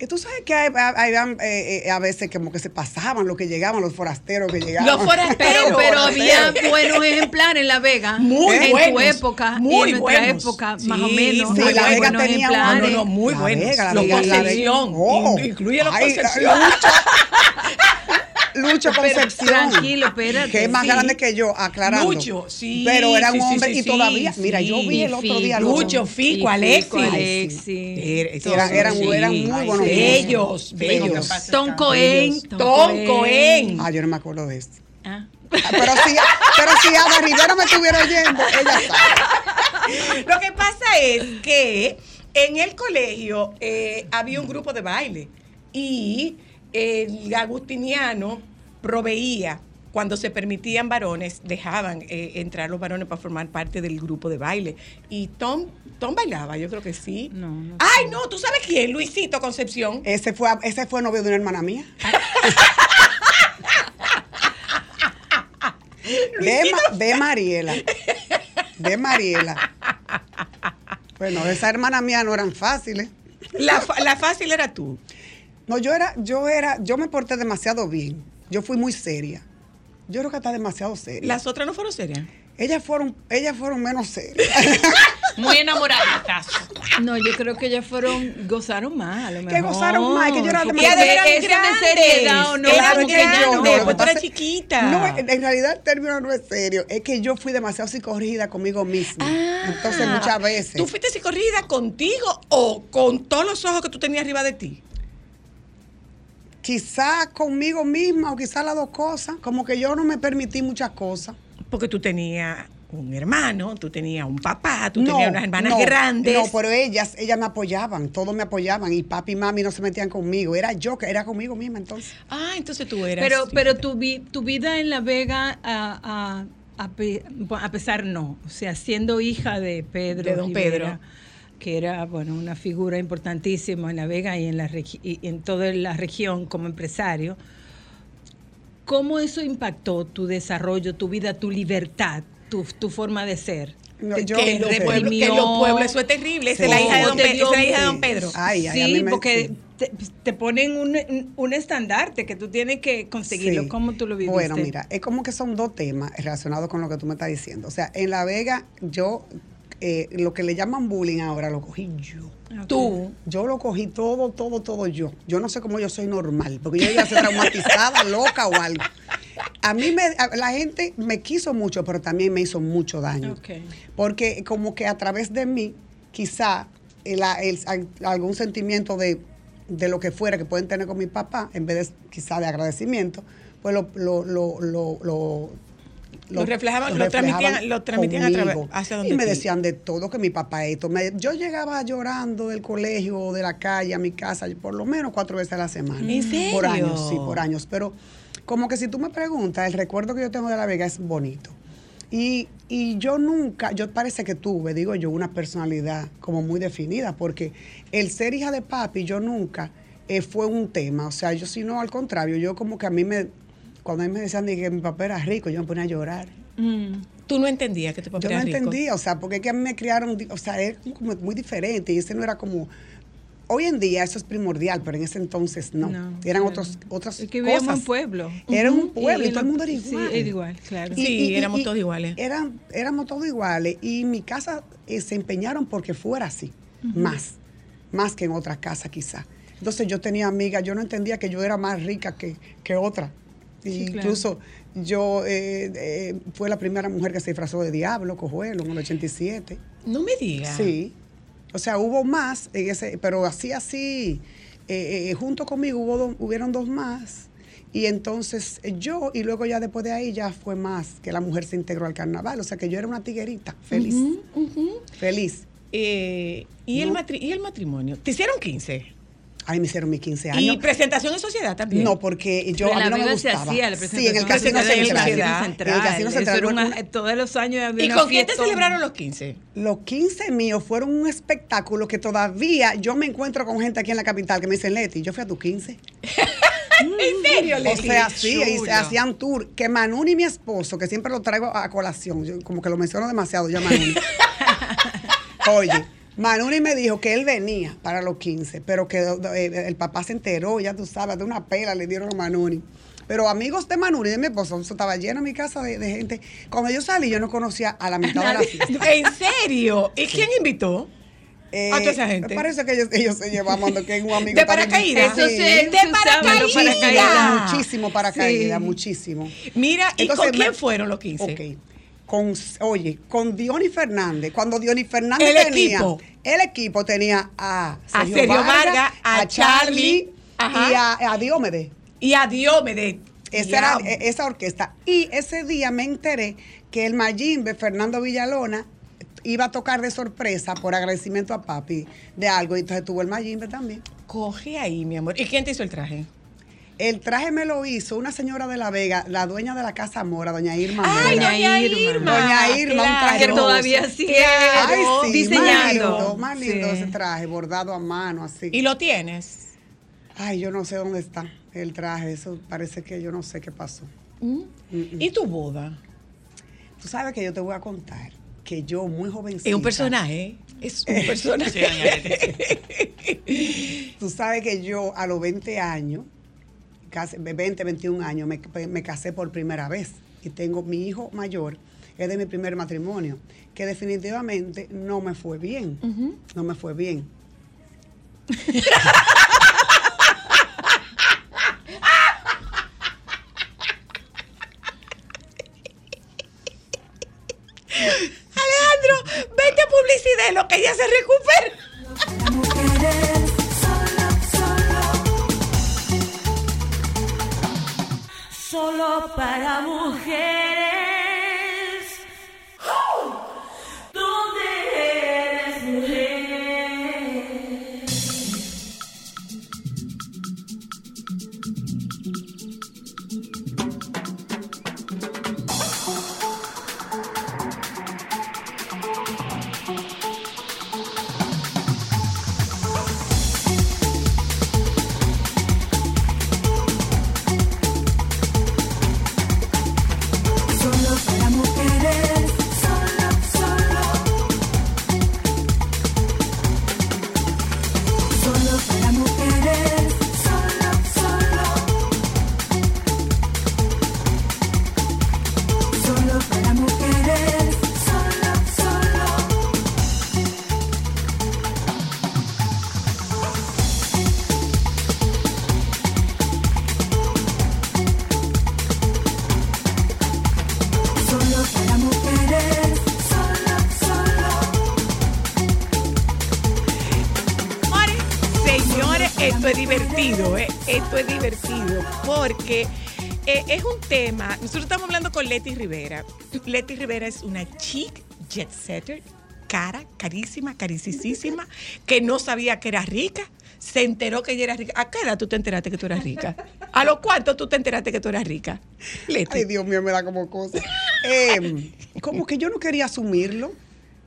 Speaker 8: Y tú sabes que hay, eh, eh, a veces como que se pasaban los que llegaban, los forasteros que llegaban.
Speaker 1: Los forasteros.
Speaker 7: Pero, pero había buenos ejemplares en La Vega.
Speaker 1: Muy
Speaker 7: en
Speaker 1: buenos,
Speaker 7: tu época.
Speaker 1: muy
Speaker 7: y en nuestra
Speaker 1: buenos.
Speaker 7: época,
Speaker 1: Sí,
Speaker 7: más o menos.
Speaker 1: sí, La Vega
Speaker 8: tenía un-
Speaker 1: No, no, no, muy
Speaker 8: La
Speaker 1: buenos.
Speaker 8: Vega, la
Speaker 1: los
Speaker 8: Vega, la Vega.
Speaker 1: Concepción.
Speaker 8: Oh,
Speaker 1: in- incluye los
Speaker 8: ay,
Speaker 1: Concepción. <laughs>
Speaker 8: Lucho, Concepción.
Speaker 7: tranquilo, espérate.
Speaker 8: Que es más
Speaker 1: Sí.
Speaker 8: grande que yo, aclarando.
Speaker 1: Lucho, sí,
Speaker 8: Pero era un
Speaker 1: sí,
Speaker 8: hombre
Speaker 1: sí,
Speaker 8: y todavía.
Speaker 1: sí.
Speaker 8: Mira, yo vi el otro día.
Speaker 1: Lucho, Fico, Alexis.
Speaker 7: Fico, Alexis.
Speaker 1: Era-
Speaker 8: Eran- muy
Speaker 1: ay,
Speaker 8: buenos
Speaker 1: bellos. Bellos.
Speaker 7: Tom Cohen.
Speaker 1: Tom Cohen.
Speaker 8: Ah, yo no me acuerdo de esto.
Speaker 7: Ah.
Speaker 8: Ah, Pero si, pero si Ada Rivera me estuviera oyendo, ella sabe.
Speaker 1: Lo que pasa es que en el colegio eh, había un grupo de baile y el agustiniano proveía, cuando se permitían varones, dejaban eh, entrar los varones para formar parte del grupo de baile. Y Tom, Tom bailaba, yo creo que sí.
Speaker 7: No, no
Speaker 1: Ay, no, ¿tú sabes quién? Luisito Concepción.
Speaker 8: Ese fue, ese fue novio de una hermana mía. <laughs> De, de Mariela. De Mariela. Bueno, esas hermanas mías no eran fáciles.
Speaker 1: La, la fácil era tú.
Speaker 8: No, yo era, yo era, yo me porté demasiado bien. Yo fui muy seria. Yo creo que está demasiado seria.
Speaker 1: Las otras no fueron serias.
Speaker 8: ellas fueron, ellas fueron menos serias. <laughs>
Speaker 3: Muy enamoraditas.
Speaker 7: No, yo creo que ellas fueron, gozaron más, a lo mejor.
Speaker 8: Que gozaron más, que yo era demasiado-
Speaker 7: de-
Speaker 1: eran
Speaker 7: eso de seriedad o no, como que
Speaker 1: grandes,
Speaker 7: no.
Speaker 8: lo que
Speaker 1: pues
Speaker 8: pasa
Speaker 1: chiquita.
Speaker 8: No, en, realidad el término no es serio. Es que yo fui demasiado psicorrígida conmigo misma.
Speaker 1: Ah.
Speaker 8: Entonces muchas veces.
Speaker 1: ¿Tú fuiste psicorrida contigo o con todos los ojos que tú tenías arriba de ti?
Speaker 8: Quizá conmigo misma o quizá las dos cosas. Como que yo no me permití muchas cosas.
Speaker 1: Porque tú tenías un hermano, tú tenías un papá, tú tenías unas hermanas
Speaker 8: no,
Speaker 1: grandes.
Speaker 8: No, pero ellas, ellas me apoyaban, todos me apoyaban y papi y mami no se metían conmigo. Era yo que era conmigo misma entonces.
Speaker 1: Ah, entonces tú eras.
Speaker 7: Pero, pero tu, vi- tu vida en La Vega, a, a- a pe- a pesar no, o sea, siendo hija de Pedro,
Speaker 1: De don
Speaker 7: Rivera,
Speaker 1: Pedro.
Speaker 7: Que era bueno una figura importantísima en La Vega y en, la regi- y en toda la región como empresario, ¿cómo eso impactó tu desarrollo, tu vida, tu libertad, tu, tu forma de ser?
Speaker 8: No, yo
Speaker 1: que en los
Speaker 8: no
Speaker 1: pueblos, que en los pueblos eso es terrible. Esa es la hija de don Pedro. es la hija de don
Speaker 8: sí.
Speaker 1: Pedro.
Speaker 8: Ay, ay, a
Speaker 7: sí,
Speaker 8: mí me-
Speaker 7: porque
Speaker 8: sí.
Speaker 7: te, te ponen un, un estandarte que tú tienes que conseguirlo.
Speaker 8: Sí.
Speaker 7: ¿Cómo tú lo viviste?
Speaker 8: Bueno, mira, es como que son dos temas relacionados con lo que tú me estás diciendo. O sea, en La Vega, yo, eh, lo que le llaman bullying ahora, lo cogí yo.
Speaker 1: Tú.
Speaker 8: Yo lo cogí todo, todo, todo yo. Yo no sé cómo yo soy normal, porque yo iba a ser traumatizada, <laughs> loca o algo. A mí me, a- la gente me quiso mucho, pero también me hizo mucho daño.
Speaker 7: Ok.
Speaker 8: Porque como que a través de mí, quizá el- el- al- algún sentimiento de, de lo que fuera que pueden tener con mi papá, en vez de quizá de agradecimiento, pues lo, lo, lo, lo, lo-
Speaker 1: Lo reflejaban- lo transmitían- lo transmitían a través- hacia donde
Speaker 8: Y me decían de todo, que mi papá esto. Me- yo llegaba llorando del colegio de la calle a mi casa por lo menos cuatro veces a la semana.
Speaker 1: ¿En serio?
Speaker 8: Por años, sí, por años. Pero como que si tú me preguntas, el recuerdo que yo tengo de La Vega es bonito. Y, y yo nunca, yo parece que tuve, digo yo, una personalidad como muy definida, porque el ser hija de papi, yo nunca eh, fue un tema. O sea, yo sino al contrario, yo como que a mí me, cuando a mí me decían de que mi papá era rico, yo me ponía a llorar.
Speaker 7: Mm.
Speaker 1: Tú no entendías que tu papá
Speaker 8: Yo no
Speaker 1: era rico.
Speaker 8: entendía, o sea, porque es que a mí me criaron, o sea, es como muy diferente y ese no era como... Hoy en día eso es primordial, pero en ese entonces no.
Speaker 7: No,
Speaker 8: Eran
Speaker 7: claro.
Speaker 8: otros, otras
Speaker 7: Es que vivíamos
Speaker 8: cosas.
Speaker 7: en pueblo.
Speaker 8: Era un pueblo y,
Speaker 7: Y
Speaker 8: todo el mundo era
Speaker 7: sí,
Speaker 8: igual.
Speaker 7: era igual, claro.
Speaker 1: Sí, éramos todos iguales.
Speaker 8: Eran, éramos todos iguales y mi casa eh, se empeñaron porque fuera así, más, más que en otras casas quizá. Entonces yo tenía amigas, yo no entendía que yo era más rica que, que otra. Incluso yo eh, eh, fue la primera mujer que se disfrazó de diablo, cojuelo, en el 87.
Speaker 1: No me digas.
Speaker 8: Sí. O sea, hubo más, en ese, pero así, así, eh, eh, junto conmigo hubo do- hubieron dos más. Y entonces eh, yo, y luego ya después de ahí ya fue más que la mujer se integró al carnaval. O sea que yo era una tiguerita, feliz. Feliz.
Speaker 1: Eh, ¿y, el
Speaker 8: No.
Speaker 1: matri- ¿Y el matrimonio? ¿Te hicieron 15?
Speaker 8: Ahí me hicieron mis 15
Speaker 1: ¿Y
Speaker 8: años.
Speaker 1: presentación en sociedad también?
Speaker 8: No, porque yo a
Speaker 7: en
Speaker 8: mí no me gustaba.
Speaker 7: hacía la
Speaker 8: sí, en el casino
Speaker 1: de
Speaker 8: central. En el casino central.
Speaker 7: era una-
Speaker 8: Una-
Speaker 7: todos los años había
Speaker 1: ¿Y
Speaker 7: una
Speaker 1: con quién te
Speaker 7: fiesta.
Speaker 1: celebraron los 15?
Speaker 8: Los 15 míos fueron un espectáculo que todavía yo me encuentro con gente aquí en la capital que me dicen, Leti, yo fui a tus <laughs> 15.
Speaker 1: ¿En serio,
Speaker 8: O
Speaker 1: Leti?
Speaker 8: sea, sí, y se hacían tour. Que Manuni y mi esposo, que siempre lo traigo a colación, yo como que lo menciono demasiado ya Manuni. <laughs> Oye, Manuni me dijo que él venía para los 15, pero que eh, el papá se enteró, ya tú sabes, de una pela le dieron a Manuni. Pero amigos de Manuni, de mi esposo, eso estaba lleno mi casa de, de gente. Cuando yo salí, yo no conocía a la mitad de la fiesta. <laughs>
Speaker 1: ¿En serio? ¿Y quién invitó?
Speaker 8: Eh,
Speaker 1: A toda esa gente.
Speaker 8: Me parece que ellos, ellos se llevaban que un amigo
Speaker 1: ¿De paracaídas?
Speaker 7: Eso
Speaker 8: Sí.
Speaker 7: se,
Speaker 1: De paracaídas.
Speaker 8: Muchísimo paracaídas,
Speaker 7: Sí.
Speaker 8: muchísimo.
Speaker 1: Mira, ¿y
Speaker 8: Entonces,
Speaker 1: con quién
Speaker 8: me-
Speaker 1: fueron los 15?
Speaker 8: Ok. Con, oye, con Diony Fernández, cuando Diony Fernández
Speaker 1: El
Speaker 8: tenía,
Speaker 1: equipo.
Speaker 8: el equipo tenía a
Speaker 1: A Sergio Vargas, a Charlie, ajá.
Speaker 8: y a, a Diomedes.
Speaker 1: Y a Diomedes.
Speaker 8: Esa era eh, esa orquesta. Y ese día me enteré que el Mayimbe, Fernando Villalona, iba a tocar de sorpresa por agradecimiento a papi de algo. Y entonces tuvo el Mayimbe también.
Speaker 1: Coge ahí, mi amor. ¿Y quién te hizo el traje?
Speaker 8: El traje me lo hizo una señora de La Vega, la dueña de la Casa Mora, doña Irma.
Speaker 1: ¡Ay,
Speaker 8: Mora.
Speaker 1: doña
Speaker 7: Irma.
Speaker 8: Doña Irma, un traje
Speaker 7: Que todavía sigue
Speaker 8: Ay, sí,
Speaker 7: diseñando.
Speaker 8: Más lindo, más lindo
Speaker 7: Sí.
Speaker 8: ese traje, bordado a mano, así.
Speaker 1: ¿Y lo tienes?
Speaker 8: Ay, yo no sé dónde está el traje. Eso parece que yo no sé qué pasó.
Speaker 1: ¿Mm? ¿Y tu boda?
Speaker 8: Tú sabes que yo te voy a contar que yo, muy jovencita.
Speaker 1: Es un personaje. Es un <laughs> personaje.
Speaker 8: Tú sabes que yo a los 20 años, casi 20, 21 años, me, me casé por primera vez. Y tengo mi hijo mayor, es de mi primer matrimonio, que definitivamente no me fue bien. No me fue bien. <laughs>
Speaker 1: Alejandro, vete a publicidad lo que ella se recupera.
Speaker 6: Para mujeres.
Speaker 1: Tema. Nosotros estamos hablando con Leti Rivera. <clears throat> Leti Rivera es una chic jet setter, cara, carísima, caricísima, que no sabía que era rica. Se enteró que ella era rica. ¿A qué edad tú te enteraste que tú eras rica? ¿A lo cuánto tú te enteraste que tú eras rica? Leti.
Speaker 8: Ay, Dios mío, me da como cosa. <laughs> Eh, como que yo no quería asumirlo.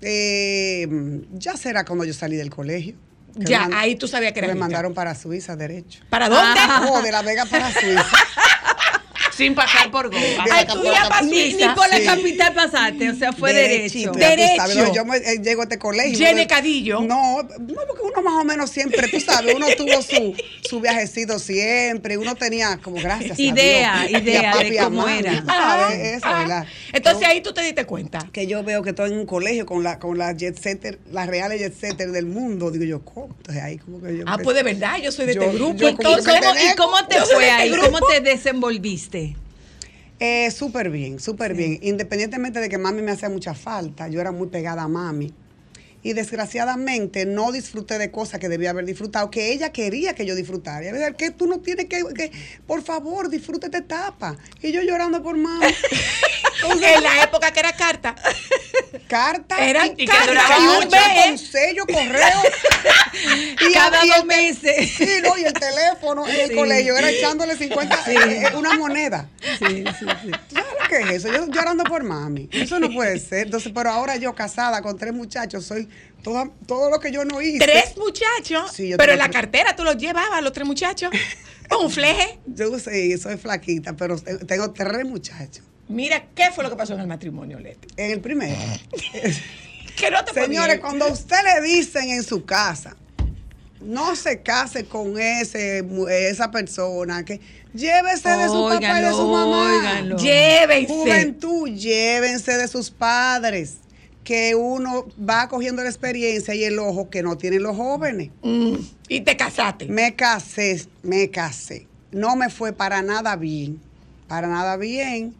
Speaker 8: Eh, ya será cuando yo salí del colegio.
Speaker 1: Ya,
Speaker 8: me
Speaker 1: ahí tú sabías que
Speaker 8: me
Speaker 1: eras rica.
Speaker 8: mandaron para Suiza, derecho.
Speaker 1: ¿Para dónde?
Speaker 8: Oh, de La Vega para Suiza. <laughs>
Speaker 2: Sin pasar por goma.
Speaker 8: De
Speaker 1: Ay,
Speaker 8: la
Speaker 1: tú ya vas
Speaker 7: Ni, por la
Speaker 8: Sí.
Speaker 7: capital pasaste, o sea, fue derecho.
Speaker 1: Derecho.
Speaker 8: no, yo me, eh, llego a este colegio.
Speaker 1: Jenny
Speaker 8: uno-
Speaker 1: Cadillo.
Speaker 8: No, no, porque uno más o menos siempre, tú sabes, uno tuvo su, su viajecito siempre, uno tenía como gracias
Speaker 7: Idea,
Speaker 8: a Dios.
Speaker 7: idea
Speaker 8: a papi
Speaker 7: de cómo era.
Speaker 1: Ah,
Speaker 8: eso,
Speaker 1: ah.
Speaker 8: ¿verdad?
Speaker 1: Entonces
Speaker 8: Yo-
Speaker 1: ahí tú te diste cuenta.
Speaker 8: que yo veo que estoy en un colegio con la con las jet setter, las reales jet setter del mundo, digo yo, ¿cómo? Entonces ahí como que yo
Speaker 1: Ah, pues de verdad, yo soy de
Speaker 8: Yo-
Speaker 1: este grupo.
Speaker 8: yo
Speaker 7: ¿Y cómo, y te fue
Speaker 1: este
Speaker 7: ahí? ¿Cómo te desenvolviste?
Speaker 8: Eh, súper bien, súper bien. Independientemente de que mami me hacía mucha falta, yo era muy pegada a mami. Y desgraciadamente no disfruté de cosas que debía haber disfrutado, que ella quería que yo disfrutara. Y a veces, que tú no tienes que, que, por favor, disfruta esta etapa. Y yo llorando por mami.
Speaker 1: en la época que era carta.
Speaker 8: Carta
Speaker 1: Eran
Speaker 8: y, carta,
Speaker 1: y un mes.
Speaker 8: con sello, correo. <laughs> y
Speaker 7: Cada
Speaker 8: y
Speaker 7: dos meses.
Speaker 8: Sí, no, y el teléfono en el colegio era echándole 50, eh, eh, una moneda.
Speaker 7: Sí, sí, sí.
Speaker 8: ¿Tú sabes lo que es eso? Yo llorando por mami. Eso no puede ser. Entonces, pero ahora yo casada con tres muchachos, soy toda, todo lo que yo no hice.
Speaker 1: Tres muchachos,
Speaker 8: Sí, yo
Speaker 1: pero en la cartera tú los llevabas, los tres muchachos. Un fleje. <laughs>
Speaker 8: Yo sí, soy flaquita, pero te- tengo tres muchachos.
Speaker 1: Mira, ¿qué fue lo que pasó en el matrimonio, Leti?
Speaker 8: En el primero. <laughs>
Speaker 1: Que no te
Speaker 8: Señores, cuando a usted le dicen en su casa, no se case con ese, esa persona, que llévese de su papá y de su mamá.
Speaker 1: Llévense.
Speaker 8: Juventud, llévense de sus padres, que uno va cogiendo la experiencia y el ojo que no tienen los jóvenes.
Speaker 1: Mm, Y te casaste.
Speaker 8: Me casé, me casé. No me fue para nada bien, para nada bien.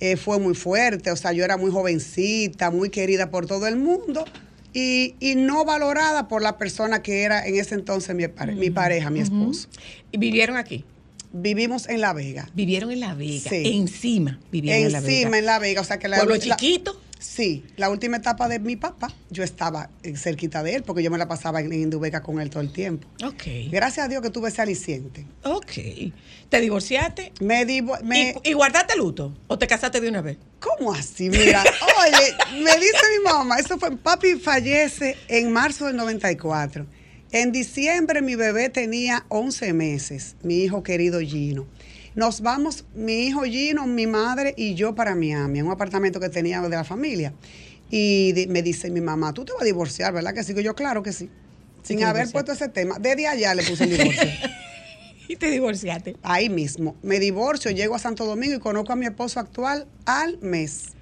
Speaker 8: Eh, fue muy fuerte, o sea, yo era muy jovencita, muy querida por todo el mundo y, y no valorada por la persona que era en ese entonces mi, pare- mi pareja, mi esposo.
Speaker 1: Y vivieron aquí.
Speaker 8: Vivimos en La Vega.
Speaker 1: Vivieron en La Vega.
Speaker 8: Sí.
Speaker 1: Encima vivieron en La Vega.
Speaker 8: Encima en La Vega, o sea que la
Speaker 1: Pueblo chiquito.
Speaker 8: Sí, la última etapa de mi papá, yo estaba cerquita de él porque yo me la pasaba en Indubeca con él todo el tiempo.
Speaker 1: Ok.
Speaker 8: Gracias a Dios que tuve ese aliciente.
Speaker 1: Ok. ¿Te divorciaste?
Speaker 8: Me divo- me,
Speaker 1: ¿Y, y guardaste luto? ¿O te casaste de una vez?
Speaker 8: ¿Cómo así? Mira, <laughs> oye, me dice mi mamá, eso fue, papi fallece en marzo del 94. En diciembre mi bebé tenía 11 meses, mi hijo querido Gino. Nos vamos, mi hijo Gino, mi madre y yo para Miami, en un apartamento que teníamos de la familia. Y me dice mi mamá, tú te vas a divorciar, ¿verdad que sí? Digo yo, claro que sí. Sin haber puesto ese tema. Desde allá le puse el divorcio. <laughs>
Speaker 1: Y te divorciaste.
Speaker 8: Ahí mismo. Me divorcio, llego a Santo Domingo y conozco a mi esposo actual al mes.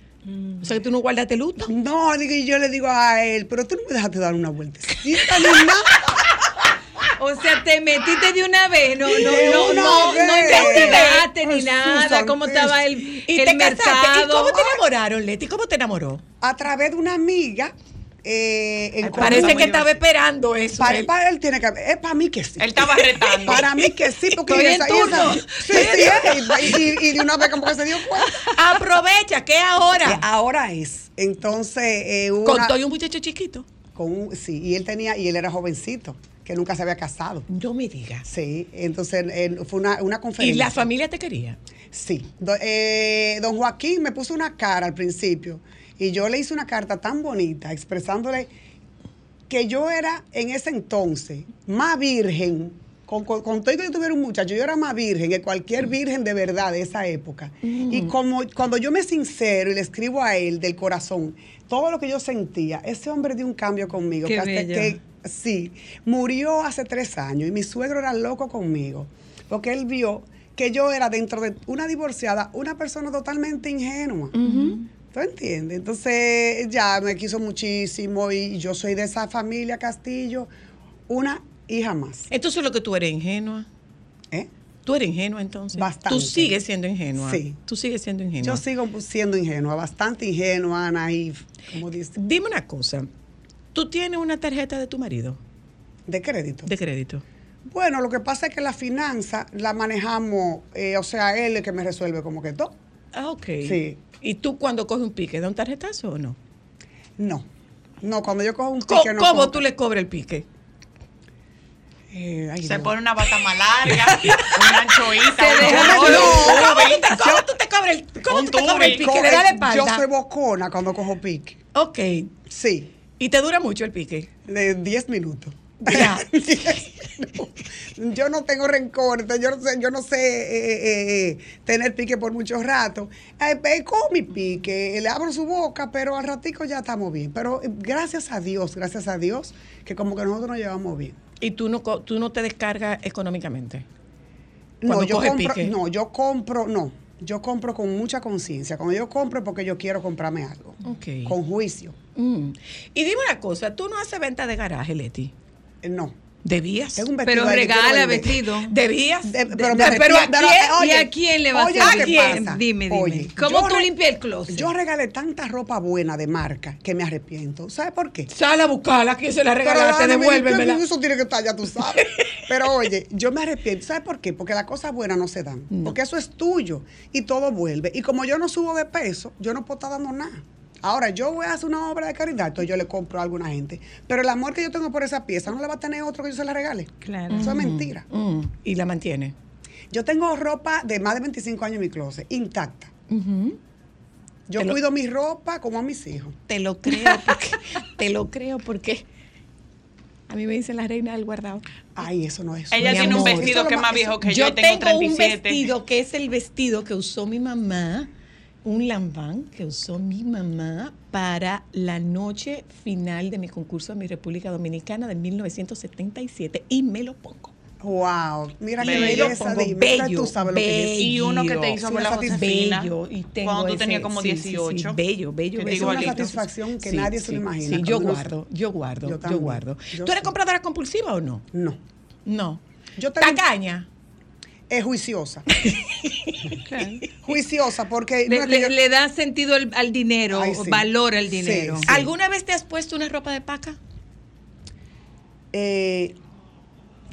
Speaker 1: O sea que tú no guardaste luto.
Speaker 8: No, digo, y yo le digo a él, pero tú no me dejaste dar una vueltecita ni nada.
Speaker 7: O sea, te metiste de una vez, no, no,
Speaker 8: De
Speaker 7: no, no, no investigaste ni nada, cómo estaba el,
Speaker 1: Y
Speaker 7: el
Speaker 1: te casaste. ¿Y
Speaker 7: mercado.
Speaker 1: cómo te enamoraron, Leti? ¿Cómo te enamoró?
Speaker 8: A través de una amiga. Eh, en
Speaker 1: Parece que estaba esperando eso.
Speaker 8: Para,
Speaker 1: él.
Speaker 8: para él tiene que Es para mí que sí.
Speaker 2: Él estaba retando.
Speaker 8: Para mí que sí, porque
Speaker 7: Estoy en
Speaker 8: esa- sí, sí, y, y- y de una vez como que se dio cuenta.
Speaker 1: Aprovecha, que
Speaker 8: Que
Speaker 1: ahora.
Speaker 8: ahora es. Entonces, eh, una-
Speaker 1: Con todo y un muchacho chiquito.
Speaker 8: con un- sí, y él tenía, y él era jovencito, que nunca se había casado.
Speaker 1: No me digas.
Speaker 8: Sí, entonces fue una, una
Speaker 1: ¿Y
Speaker 8: conferencia.
Speaker 1: la familia te quería?
Speaker 8: Sí. Do- eh, don Joaquín me puso una cara al principio y yo le hice una carta tan bonita expresándole que yo era en ese entonces más virgen. Con, con, con todo yo tuviera un muchacho, yo era más virgen que cualquier virgen de verdad de esa época. Y como cuando yo me sincero y le escribo a él del corazón todo lo que yo sentía, ese hombre dio un cambio conmigo.
Speaker 7: Qué
Speaker 8: que hasta
Speaker 7: bello.
Speaker 8: que sí, murió hace tres años y mi suegro era loco conmigo, porque él vio que yo era dentro de una divorciada, una persona totalmente ingenua. ¿Tú entiendes? Entonces ya me quiso muchísimo y yo soy de esa familia Castillo, una hija más.
Speaker 1: Entonces lo que tú eres ingenua.
Speaker 8: ¿eh?
Speaker 1: Tú eres ingenua entonces.
Speaker 8: Bastante.
Speaker 1: Tú sigues siendo ingenua.
Speaker 8: Sí.
Speaker 1: Tú sigues siendo ingenua.
Speaker 8: Yo sigo siendo ingenua, bastante ingenua, naif, como dice,
Speaker 1: Dime una cosa. ¿Tú tienes una tarjeta de tu marido
Speaker 8: de crédito.
Speaker 1: de crédito?
Speaker 8: Bueno, lo que pasa es que la finanza la manejamos, eh, o sea, él es el que me resuelve como que todo.
Speaker 1: Ah, ok.
Speaker 8: Sí.
Speaker 1: ¿Y tú cuando coges un pique, da un tarjetazo o no?
Speaker 8: No. No, cuando yo cojo un pique no
Speaker 1: ¿Cómo
Speaker 8: cojo-
Speaker 1: tú le cobras el pique?
Speaker 8: Eh, ay,
Speaker 3: Se pone una bata más larga, <laughs> una anchoita,
Speaker 7: Se
Speaker 3: un
Speaker 7: deja-
Speaker 1: ¿Cómo tú te, cómo tú te cobras el, cómo tú te cobras el pique? ¿Le da la espalda?
Speaker 8: Yo soy bocona cuando cojo pique.
Speaker 1: Ok.
Speaker 8: Sí,
Speaker 1: ¿Y te dura mucho el pique?
Speaker 8: de 10 minutos.
Speaker 1: Ya. <laughs>
Speaker 8: 10 minutos. yo no tengo rencor, yo no sé, yo no sé eh, eh, eh, tener pique por mucho rato. Eh, cojo mi pique, le abro su boca, pero al ratico ya estamos bien. Pero gracias a Dios, gracias a Dios, que como que nosotros nos llevamos bien.
Speaker 1: ¿Y tú no, tú no te descargas económicamente?
Speaker 8: No, yo compro, no, yo compro, no, yo compro con mucha conciencia. Cuando yo compro es porque yo quiero comprarme algo, con juicio.
Speaker 1: Mm. Y dime una cosa, ¿tú no haces venta de garaje, Leti?
Speaker 8: Eh, No,
Speaker 1: Debías.
Speaker 8: Tengo un vestido
Speaker 7: Pero
Speaker 8: que
Speaker 7: regala vestido.
Speaker 1: Debías.
Speaker 8: De-
Speaker 1: De-
Speaker 8: pero
Speaker 1: de-
Speaker 8: me
Speaker 1: pero ¿a quién?
Speaker 8: Eh,
Speaker 7: ¿Y a quién le vas a
Speaker 8: oye,
Speaker 7: hacer?
Speaker 8: ¿qué
Speaker 7: ¿A quién?
Speaker 8: pasa?
Speaker 7: Dime, dime.
Speaker 8: Oye,
Speaker 7: ¿Cómo tú limpias el closet?
Speaker 8: Yo regalé tanta ropa buena de marca que me arrepiento. ¿Sabes por qué?
Speaker 1: Sal a buscarla, ¿quién se la regalaste? Devuélvemela.
Speaker 8: Eso tiene que estar ya, tú sabes. <laughs> Pero oye, yo me arrepiento. ¿Sabes por qué? Porque las cosas buenas no se dan. Porque eso es tuyo y todo vuelve. Y como yo no subo de peso, yo no puedo estar dando nada. Ahora, yo voy a hacer una obra de caridad, entonces yo le compro a alguna gente. Pero el amor que yo tengo por esa pieza no le va a tener otro que yo se la regale.
Speaker 7: Claro.
Speaker 8: Eso es mentira.
Speaker 1: Mm, y la mantiene.
Speaker 8: Yo tengo ropa de más de 25 años en mi closet, intacta. Yo
Speaker 1: Te lo-
Speaker 8: cuido mi ropa como a mis hijos.
Speaker 1: Te lo creo porque <laughs> te lo creo porque a mí me dicen la reina del guardado.
Speaker 8: Ay, eso no es.
Speaker 2: Ella
Speaker 1: Mi
Speaker 2: tiene un vestido
Speaker 8: Eso
Speaker 2: que es más viejo que yo,
Speaker 1: yo
Speaker 2: tengo
Speaker 1: tengo un
Speaker 2: 37.
Speaker 1: vestido que es el vestido que usó mi mamá, un lambán que usó mi mamá para la noche final de mi concurso de mi República Dominicana de 1977 y me lo pongo.
Speaker 8: Wow, mira qué
Speaker 2: Bello.
Speaker 8: belleza,
Speaker 1: Pongo
Speaker 8: dime.
Speaker 1: bello,
Speaker 8: tú sabes lo que es.
Speaker 2: Y uno que te hizo
Speaker 8: Sí,
Speaker 2: con la Josefina.
Speaker 1: Bello, y tengo
Speaker 2: cuando tú
Speaker 1: ese-
Speaker 2: tenías como
Speaker 1: sí, sí, sí,
Speaker 2: 18.
Speaker 1: bello, bello,
Speaker 2: Que
Speaker 1: bello.
Speaker 8: Es una
Speaker 2: igualito.
Speaker 8: satisfacción que nadie se lo imagina.
Speaker 1: Sí, yo guardo, yo guardo,
Speaker 8: Yo
Speaker 1: yo,
Speaker 8: también.
Speaker 1: guardo.
Speaker 8: Yo
Speaker 1: ¿Tú eres
Speaker 8: sí.
Speaker 1: compradora compulsiva o no?
Speaker 8: No,
Speaker 1: No.
Speaker 8: Yo tengo-
Speaker 1: Tacaña.
Speaker 8: Es juiciosa. <laughs> juiciosa porque...
Speaker 7: Le,
Speaker 8: no es que
Speaker 7: le-
Speaker 8: yo-
Speaker 7: le da sentido al, al dinero,
Speaker 8: Ay, sí.
Speaker 7: valor al
Speaker 8: Sí,
Speaker 7: dinero.
Speaker 8: sí.
Speaker 1: ¿Alguna vez te has puesto una ropa de paca?
Speaker 8: eh,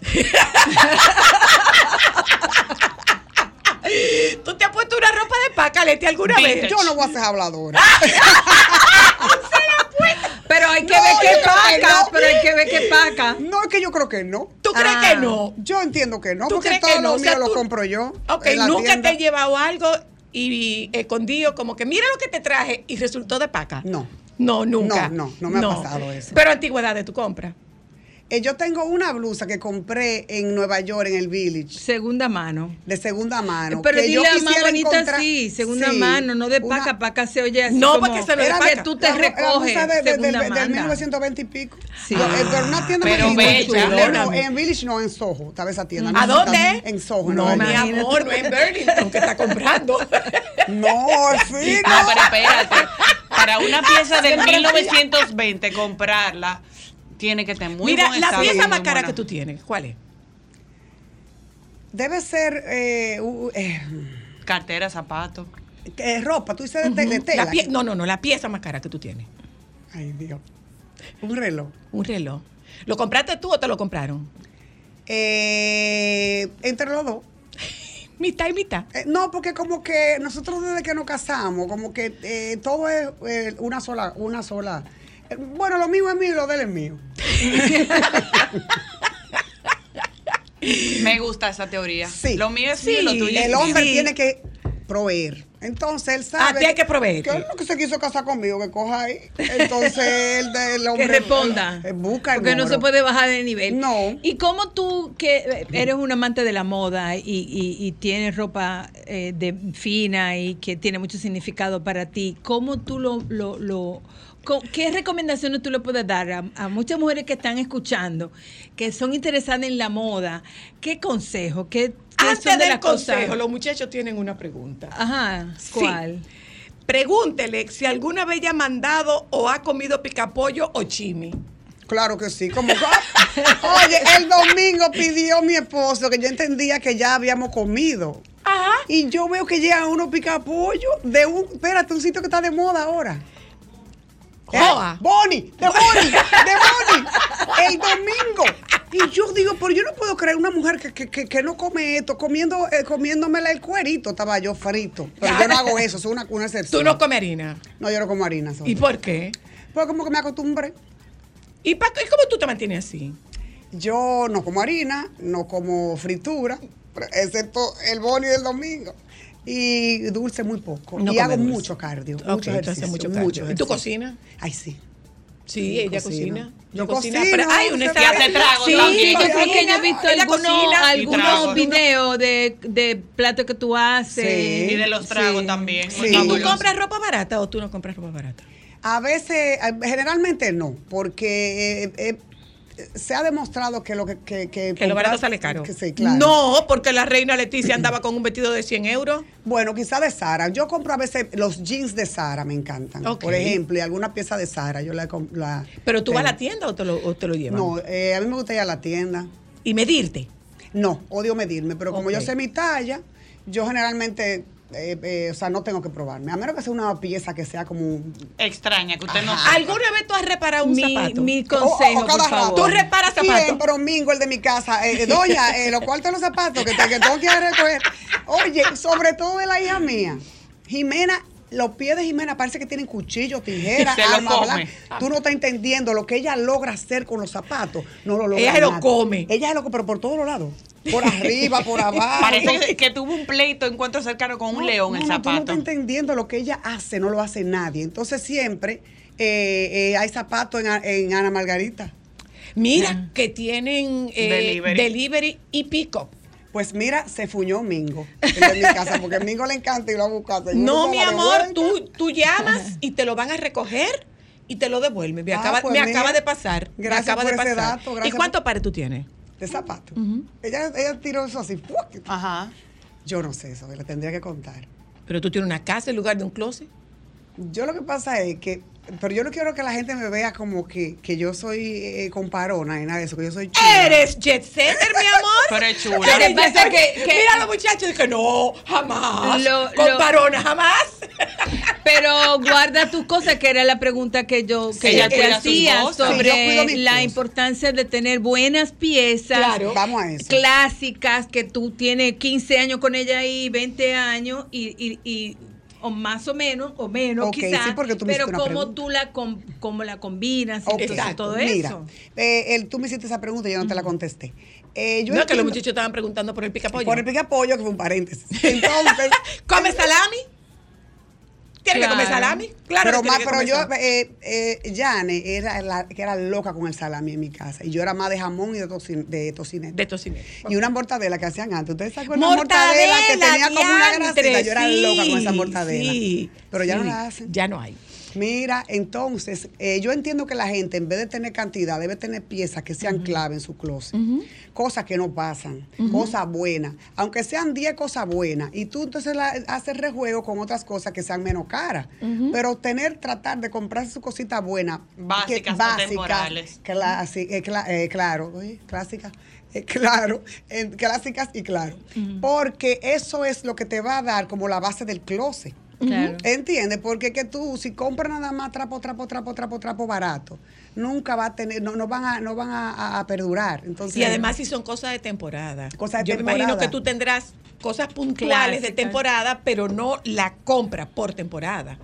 Speaker 8: <laughs>
Speaker 1: ¿Tú te has puesto una ropa de paca, Leti, alguna
Speaker 2: Vintage.
Speaker 1: vez?
Speaker 8: yo no voy a ser habladora. <laughs>
Speaker 7: Pero hay que
Speaker 8: No,
Speaker 7: ver qué paca,
Speaker 8: no.
Speaker 7: pero hay que ver qué paca.
Speaker 8: No, es que yo creo que no.
Speaker 1: ¿Tú crees
Speaker 7: Ah.
Speaker 1: que no?
Speaker 8: Yo entiendo que no,
Speaker 1: ¿Tú
Speaker 8: porque
Speaker 1: crees
Speaker 8: todo
Speaker 1: que no?
Speaker 8: lo
Speaker 1: O sea,
Speaker 8: mío lo
Speaker 1: tú-
Speaker 8: compro yo.
Speaker 1: Ok,
Speaker 8: en la
Speaker 1: nunca
Speaker 8: tienda.
Speaker 1: te he llevado algo y escondido, como que mira lo que te traje y resultó de paca.
Speaker 8: No.
Speaker 1: No, nunca.
Speaker 8: No, no, no me ha pasado eso.
Speaker 1: Pero antigüedad de tu compra.
Speaker 8: Eh, yo tengo una blusa que compré en Nueva York, en el Village,
Speaker 7: Segunda mano.
Speaker 8: de segunda mano.
Speaker 7: Pero
Speaker 8: que yo
Speaker 7: dile más
Speaker 8: quisiera
Speaker 7: bonita
Speaker 8: encontrar-
Speaker 7: así, segunda
Speaker 8: Sí,
Speaker 7: mano, no de
Speaker 8: una-
Speaker 7: paca. Paca se oye así
Speaker 1: No,
Speaker 7: como
Speaker 1: porque se lo de
Speaker 7: era
Speaker 1: paca.
Speaker 7: que tú te
Speaker 8: la- la
Speaker 7: recoges.
Speaker 8: blusa de- del, del
Speaker 7: mano.
Speaker 8: 1920 y pico.
Speaker 7: Sí.
Speaker 8: No, eh, pero una tienda
Speaker 2: Pero bella.
Speaker 8: No,
Speaker 1: Perdóname.
Speaker 8: en Village no, en Soho. Estaba esa tienda.
Speaker 1: ¿A
Speaker 8: No,
Speaker 1: dónde?
Speaker 8: En Soho. en
Speaker 1: No, mi amor, no es Burlington que está comprando.
Speaker 8: No, sí,
Speaker 2: No,
Speaker 8: no.
Speaker 2: pero espérate. Para una pieza del 1920, comprarla tiene que tener muy
Speaker 1: Mira,
Speaker 2: buen
Speaker 1: la
Speaker 2: estado,
Speaker 1: pieza más cara que tú tienes, ¿cuál es?
Speaker 8: Debe ser eh, uh, eh,
Speaker 2: Cartera, zapatos.
Speaker 8: eh, ropa. Tú dices de, te- de tela.
Speaker 1: La pie- no, no, no, la pieza más cara que tú tienes.
Speaker 8: Ay, Dios. Un reloj.
Speaker 1: Un reloj. ¿Lo compraste tú o te lo compraron?
Speaker 8: Eh, entre los dos. <laughs>
Speaker 1: Mitad y mitad.
Speaker 8: Eh, no, porque como que nosotros desde que nos casamos, como que eh, todo es eh, una sola, una sola. Eh, bueno, lo mío es mío y lo de él es mío.
Speaker 2: Me gusta esa teoría.
Speaker 8: Sí.
Speaker 2: Lo mío es
Speaker 1: Sí,
Speaker 2: mío, lo tuyo es
Speaker 8: El hombre tiene que proveer. Entonces él sabe.
Speaker 1: A ti hay que proveer.
Speaker 8: Que es lo que se quiso casar conmigo, que coja ahí. Entonces él del <laughs> hombre.
Speaker 7: que responda.
Speaker 8: eh, busca el
Speaker 7: Porque no se puede bajar de nivel.
Speaker 8: No.
Speaker 7: ¿Y cómo tú, que eres un amante de la moda y, y- y tienes ropa eh, de fina y que tiene mucho significado para ti, cómo tú lo... lo, lo- ¿Qué recomendaciones tú le puedes dar a, a muchas mujeres que están escuchando, que son interesadas en la moda? ¿Qué consejo? ¿Qué, qué
Speaker 1: Antes
Speaker 7: son de
Speaker 1: del
Speaker 7: las cosas?
Speaker 1: consejo, los muchachos tienen una pregunta.
Speaker 7: Ajá,
Speaker 1: Sí.
Speaker 7: ¿cuál?
Speaker 1: Pregúntele si alguna vez ella ha mandado o ha comido picapollo o chimi.
Speaker 8: Claro que sí. Como, <laughs> oye, el domingo pidió mi esposo que yo entendía que ya habíamos comido.
Speaker 1: Ajá.
Speaker 8: Y yo veo que llegan unos picapollos de un, espérate, un sitio que está de moda ahora. ¿Eh?
Speaker 1: Joa.
Speaker 8: Bonnie, de Bonnie, de Bonnie, el domingo. Y yo digo, pero yo no puedo creer una mujer que, que, que, que no come esto, comiendo, eh, comiéndomela el cuerito, estaba yo frito. Pero yo no hago eso, es una, una excepción.
Speaker 1: Tú no comes harina.
Speaker 8: No, yo no como harina.
Speaker 1: ¿Y por qué?
Speaker 8: Pues como que me acostumbré.
Speaker 1: ¿Y, pa- y cómo tú te mantienes así?
Speaker 8: Yo no como harina, no como fritura, excepto el boni del domingo. Y dulce muy poco.
Speaker 1: No
Speaker 8: y hago
Speaker 1: dulce.
Speaker 8: mucho cardio.
Speaker 1: Ok,
Speaker 8: mucho
Speaker 1: mucho
Speaker 8: mucho
Speaker 1: cardio. ¿Y tú cocinas?
Speaker 8: Ay, sí.
Speaker 1: Sí, ella cocina.
Speaker 8: Yo
Speaker 1: cocino,
Speaker 8: cocino,
Speaker 1: pero hay una
Speaker 2: Y hace trago
Speaker 1: Sí,
Speaker 2: también.
Speaker 7: yo creo que
Speaker 1: cocina,
Speaker 7: yo he visto algunos,
Speaker 1: cocina
Speaker 2: trago.
Speaker 7: videos de, de platos que tú haces.
Speaker 8: Sí.
Speaker 2: Y de los tragos
Speaker 7: Sí.
Speaker 2: también.
Speaker 8: Sí.
Speaker 1: ¿Y tú compras ropa barata o tú no compras ropa barata?
Speaker 8: A veces, eh, generalmente no, porque eh, eh, se ha demostrado que lo que... Que, que,
Speaker 1: Que lo barato sale caro.
Speaker 8: que sí, claro.
Speaker 1: No, porque la reina Leticia andaba con un vestido de 100 euros.
Speaker 8: Bueno, quizá de Sara. Yo compro a veces los jeans de Sara, me encantan. Por ejemplo, y alguna pieza de Sara, yo la... la
Speaker 1: Pero tú vas a la tienda o te lo, o te lo llevan.
Speaker 8: No, eh, a mí me gusta ir a la tienda.
Speaker 1: Y medirte.
Speaker 8: No, odio medirme, pero como yo sé mi talla, yo generalmente, eh, eh, o sea, no tengo que probarme. A menos que sea una pieza que sea como...
Speaker 3: Extraña, que usted no
Speaker 8: Ajá.
Speaker 1: ¿Alguna vez tú has reparado un
Speaker 7: Mi,
Speaker 1: zapato?
Speaker 7: mi
Speaker 8: O- o-
Speaker 7: consejo,
Speaker 8: o cada
Speaker 7: por favor.
Speaker 8: rato.
Speaker 1: Tú reparas zapatos.
Speaker 8: Siempre, Mingo, el de mi casa. Eh, doña, <laughs> eh, los cuartos de los zapatos que, te, que tengo recoger. Oye, sobre todo de la hija mía. Jimena, los pies de Jimena parece que tienen cuchillos, tijeras,
Speaker 3: Se lo
Speaker 8: armas,
Speaker 3: come.
Speaker 8: blanca. Tú no estás entendiendo lo que ella logra hacer con los zapatos. No lo logra
Speaker 1: Ella se lo come.
Speaker 8: Ella se lo come, pero por todos los lados. Por arriba, por <laughs> abajo.
Speaker 3: Parece que, tuvo un pleito, encuentro cercano con un
Speaker 8: No,
Speaker 3: león
Speaker 8: no,
Speaker 3: el
Speaker 8: no, Tú no
Speaker 3: zapato.
Speaker 8: estás entendiendo lo que ella hace, no lo hace nadie. Entonces siempre eh, eh, hay zapatos en, en Ana Margarita.
Speaker 1: Mira, que tienen eh,
Speaker 3: Delivery.
Speaker 1: delivery. y pick-up.
Speaker 8: Pues mira, se fuñó Mingo de mi casa, porque a Mingo le encanta ir a buscar. seguro
Speaker 1: No, mi amor, tú, tú llamas y te lo van a recoger y te lo devuelven. Me,
Speaker 8: Ah,
Speaker 1: acaba,
Speaker 8: pues
Speaker 1: me acaba de pasar. me
Speaker 8: gracias
Speaker 1: acaba
Speaker 8: por
Speaker 1: de
Speaker 8: ese
Speaker 1: pasar.
Speaker 8: dato,
Speaker 1: ¿Y cuántos
Speaker 8: por-
Speaker 1: pares tú tienes?
Speaker 8: De zapatos. ella, ella tiró eso así.
Speaker 3: Ajá.
Speaker 8: Yo no sé eso, le tendría que contar.
Speaker 1: Pero tú tienes una casa en lugar de un closet.
Speaker 8: Yo lo que pasa es que, pero yo no quiero que la gente me vea como que, que yo soy eh, comparona y nada de eso, que yo soy chula.
Speaker 1: Eres jet setter, mi amor. <laughs>
Speaker 3: Pero es chula.
Speaker 7: Que pasa que- que-
Speaker 1: Mira a los muchachos y que no, jamás.
Speaker 7: Lo- lo-
Speaker 1: Comparona, jamás.
Speaker 7: Pero guarda tus cosas, que era la pregunta que yo que
Speaker 3: Ella
Speaker 7: yo te hacía.
Speaker 8: Sí,
Speaker 7: sobre la importancia de tener buenas piezas.
Speaker 1: Claro.
Speaker 8: Vamos a eso.
Speaker 7: Clásicas, que tú tienes 15 años con ella ahí, 20 años, y, y- y- o más o menos, o menos
Speaker 8: Ok,
Speaker 7: quizás.
Speaker 8: sí, porque tú me
Speaker 7: pero
Speaker 8: hiciste una
Speaker 7: cómo
Speaker 8: pregunta.
Speaker 7: tú la, com- cómo la combinas, y
Speaker 8: Ok,
Speaker 7: entonces todo
Speaker 8: Mira,
Speaker 7: eso.
Speaker 8: eh, el- tú me hiciste esa pregunta y yo no te la contesté. Eh, yo
Speaker 1: no, que los
Speaker 8: entiendo-
Speaker 1: muchachos estaban preguntando por el picapollo.
Speaker 8: Por el pica pollo, que fue un paréntesis. <laughs> Entonces,
Speaker 1: ¿Come salami? ¿Tiene que comer
Speaker 7: Claro.
Speaker 1: salami? Claro
Speaker 8: pero,
Speaker 1: que
Speaker 8: más,
Speaker 1: tiene que
Speaker 8: pero
Speaker 1: comer
Speaker 8: yo, eh, eh, Yane era la que era loca con el salami en mi casa. Y yo era más de jamón y de, tocin, de tocineta.
Speaker 1: De tocineta.
Speaker 8: Y una mortadela que hacían antes. ¿Ustedes se acuerdan de mortadela que tenía como una grasita? Yo era loca con esa mortadela.
Speaker 1: sí,
Speaker 8: pero ya no la hacen.
Speaker 1: Ya no hay.
Speaker 8: Mira, entonces, eh, yo entiendo que la gente, en vez de tener cantidad, debe tener piezas que sean clave en su closet. Cosas que no pasan, cosas buenas. Aunque sean 10 cosas buenas, y tú entonces la- haces rejuego con otras cosas que sean menos caras. Pero tener, tratar de comprarse su cosita buena.
Speaker 3: Básicas temporales.
Speaker 8: clasi- eh, cla- eh, claro, oye, clásicas. eh, <laughs> claro, eh, clásicas y claro. Porque eso es lo que te va a dar como la base del closet.
Speaker 7: Claro.
Speaker 8: ¿Entiendes? Porque que tú, si compras nada más trapo, trapo, trapo, trapo, trapo barato, nunca va a tener, no, no van a, no van a, a- a perdurar. Entonces,
Speaker 1: Y además si son cosas de temporada.
Speaker 8: Cosas de
Speaker 1: Yo me imagino que tú tendrás cosas puntuales de temporada, pero no la compra por temporada.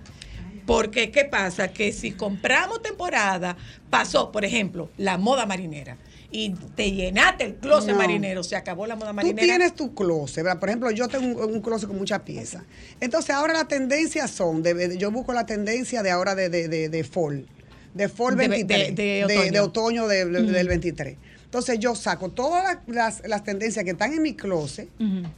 Speaker 1: Porque, ¿qué pasa? Que si compramos temporada, pasó, por ejemplo, la moda marinera. Y te llenaste el closet
Speaker 8: No.
Speaker 1: marinero, se acabó la moda
Speaker 8: Tú
Speaker 1: marinera.
Speaker 8: tienes tu closet, ¿verdad? Por ejemplo, yo tengo un, un closet con muchas piezas. Entonces, ahora las tendencias son, de- yo busco la tendencia de ahora de, de, de, de fall, de fall
Speaker 1: De-
Speaker 8: 23,
Speaker 1: de- otoño.
Speaker 8: de otoño de- de- del 23. Entonces, yo saco todas las, las- las tendencias que están en mi closet,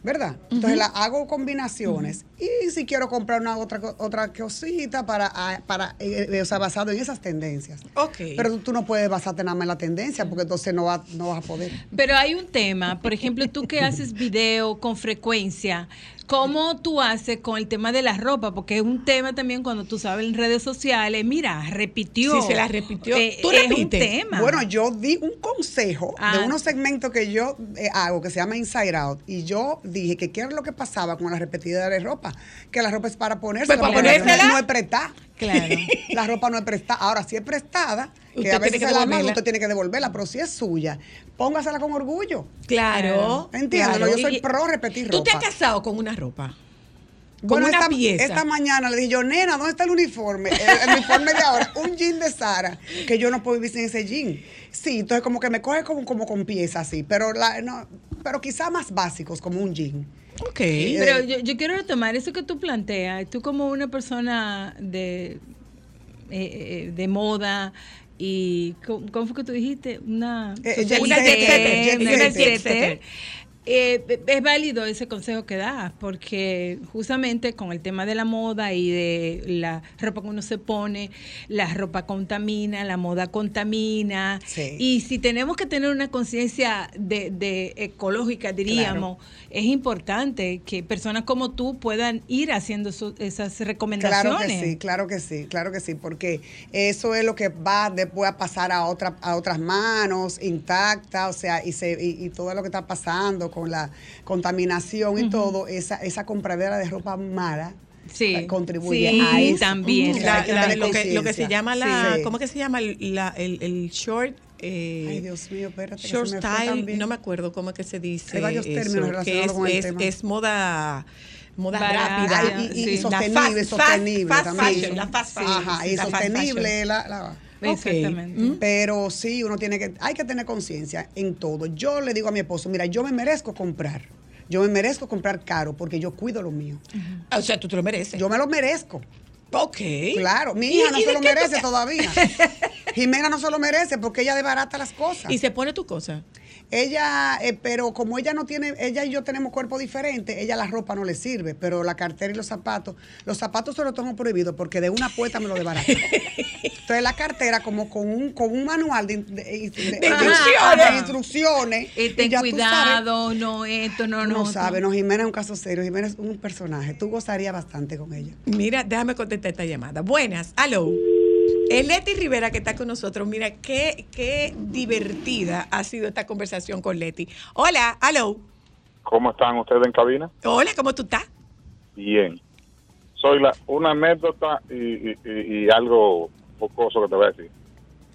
Speaker 8: ¿verdad? Entonces, las hago combinaciones y si quiero comprar una otra, otra cosita para, ah, para eh, eh, o sea, basado en esas tendencias.
Speaker 1: Ok.
Speaker 8: Pero tú, tú no puedes basarte nada más en la tendencia porque entonces no, va- no vas a poder.
Speaker 7: Pero hay un tema, por ejemplo, tú que haces video con frecuencia, ¿cómo tú haces con el tema de la ropa? Porque es un tema también cuando tú sabes en redes sociales, mira, repitió.
Speaker 1: Sí, se la repitió.
Speaker 7: Eh,
Speaker 1: ¿Tú
Speaker 7: es un tema.
Speaker 8: Bueno, yo di un consejo
Speaker 7: Ah.
Speaker 8: de unos segmentos que yo eh, hago que se llama Inside Out y yo dije que qué era lo que pasaba con la repetida de ropa, que la ropa es para ponerse,
Speaker 1: Pues para ponérsela.
Speaker 8: no es prestada.
Speaker 7: Claro. <laughs>
Speaker 8: La ropa no es prestada. Ahora, si es prestada, que a veces
Speaker 1: que
Speaker 8: se la manda, usted tiene que devolverla, pero si es suya, póngasela con orgullo.
Speaker 1: Claro.
Speaker 8: Entiéndelo,
Speaker 1: claro.
Speaker 8: yo soy
Speaker 1: Y-
Speaker 8: pro repetir
Speaker 1: ¿Tú te
Speaker 8: ropa.
Speaker 1: has casado con una ropa? Con
Speaker 8: Bueno,
Speaker 1: una
Speaker 8: esta,
Speaker 1: pieza.
Speaker 8: esta mañana le dije yo, nena, ¿dónde está el uniforme? El, el uniforme de ahora, un jean de Sara, que yo no puedo vivir sin ese jean. Sí, entonces como que me coge como, como con piezas así, pero la, no, pero quizá más básicos, como un jean.
Speaker 1: Ok.
Speaker 7: Pero yo, yo quiero retomar eso que tú planteas. Tú como una persona de, eh, eh, de moda y ¿cómo, fue que tú dijiste? Una,
Speaker 8: Eh,
Speaker 7: una. Eh, es válido ese consejo que das, porque justamente con el tema de la moda y de la ropa que uno se pone, la ropa contamina, la moda contamina.
Speaker 8: Sí.
Speaker 7: Y si tenemos que tener una conciencia de, de ecológica, diríamos, es importante que personas como tú puedan ir haciendo su- esas recomendaciones.
Speaker 8: Claro que sí, claro que sí, claro que sí, porque eso es lo que va después a pasar a, otra, a otras manos intactas, o sea, y, se, y, y todo lo que está pasando con la contaminación y todo, esa, esa compradera de ropa mala
Speaker 7: Sí,
Speaker 8: eh, contribuye
Speaker 7: sí,
Speaker 8: a eso.
Speaker 7: también.
Speaker 8: O sea,
Speaker 1: La-
Speaker 8: que
Speaker 1: la- lo, que, lo que se llama la,
Speaker 8: Sí.
Speaker 1: ¿cómo que se llama? La- el, el short. eh,
Speaker 8: Ay, Dios mío, espérate. que
Speaker 1: short
Speaker 8: se me
Speaker 1: style, no me acuerdo cómo es que se dice.
Speaker 8: Hay varios
Speaker 1: eso,
Speaker 8: términos
Speaker 1: que
Speaker 8: relacionados
Speaker 1: es,
Speaker 8: con el
Speaker 1: es-
Speaker 8: tema.
Speaker 1: es moda, moda rápida.
Speaker 8: Y, y-
Speaker 7: Sí.
Speaker 8: y
Speaker 1: La
Speaker 8: sostenible,
Speaker 1: fast-
Speaker 8: sostenible
Speaker 1: fast
Speaker 8: también.
Speaker 1: fashion, la fast fashion.
Speaker 8: Ajá, y
Speaker 1: La fast
Speaker 8: sostenible la, la-
Speaker 7: Exactamente.
Speaker 8: Pero sí, uno tiene que, hay que tener conciencia en todo. Yo le digo a mi esposo, mira, yo me merezco comprar. Yo me merezco comprar caro porque yo cuido lo mío.
Speaker 1: O sea, tú te lo mereces.
Speaker 8: Yo me lo merezco.
Speaker 1: ok.
Speaker 8: Claro, mi
Speaker 1: ¿Y-
Speaker 8: hija no se lo
Speaker 1: tú
Speaker 8: merece todavía. <laughs> Jimena no se lo merece porque ella desbarata las cosas.
Speaker 1: Y se pone tu cosa.
Speaker 8: Ella, eh, pero como ella no tiene, ella y yo tenemos cuerpo diferente, ella la ropa no le sirve, pero la cartera y los zapatos, los zapatos se los tengo prohibido porque de una puesta me lo desbarata. <laughs> Entonces la cartera como con un, con un manual de, de- de- de-
Speaker 1: instrucciones.
Speaker 8: de instrucciones.
Speaker 7: Y ten
Speaker 8: ya tú sabes-
Speaker 7: cuidado, no esto, no, no.
Speaker 8: no sabe, no, Jimena es un caso serio, Jimena es un personaje, tú gozarías bastante con ella.
Speaker 1: Mira, déjame contestar esta llamada. Buenas, aló. Es Leti Rivera que está con nosotros. Mira, qué, qué divertida ha sido esta conversación con Leti. Hola, aló.
Speaker 9: ¿Cómo están ustedes en cabina?
Speaker 1: Hola, ¿cómo tú estás?
Speaker 9: Bien. Soy la, una anécdota y, y- y- y algo pocoso que te voy a decir.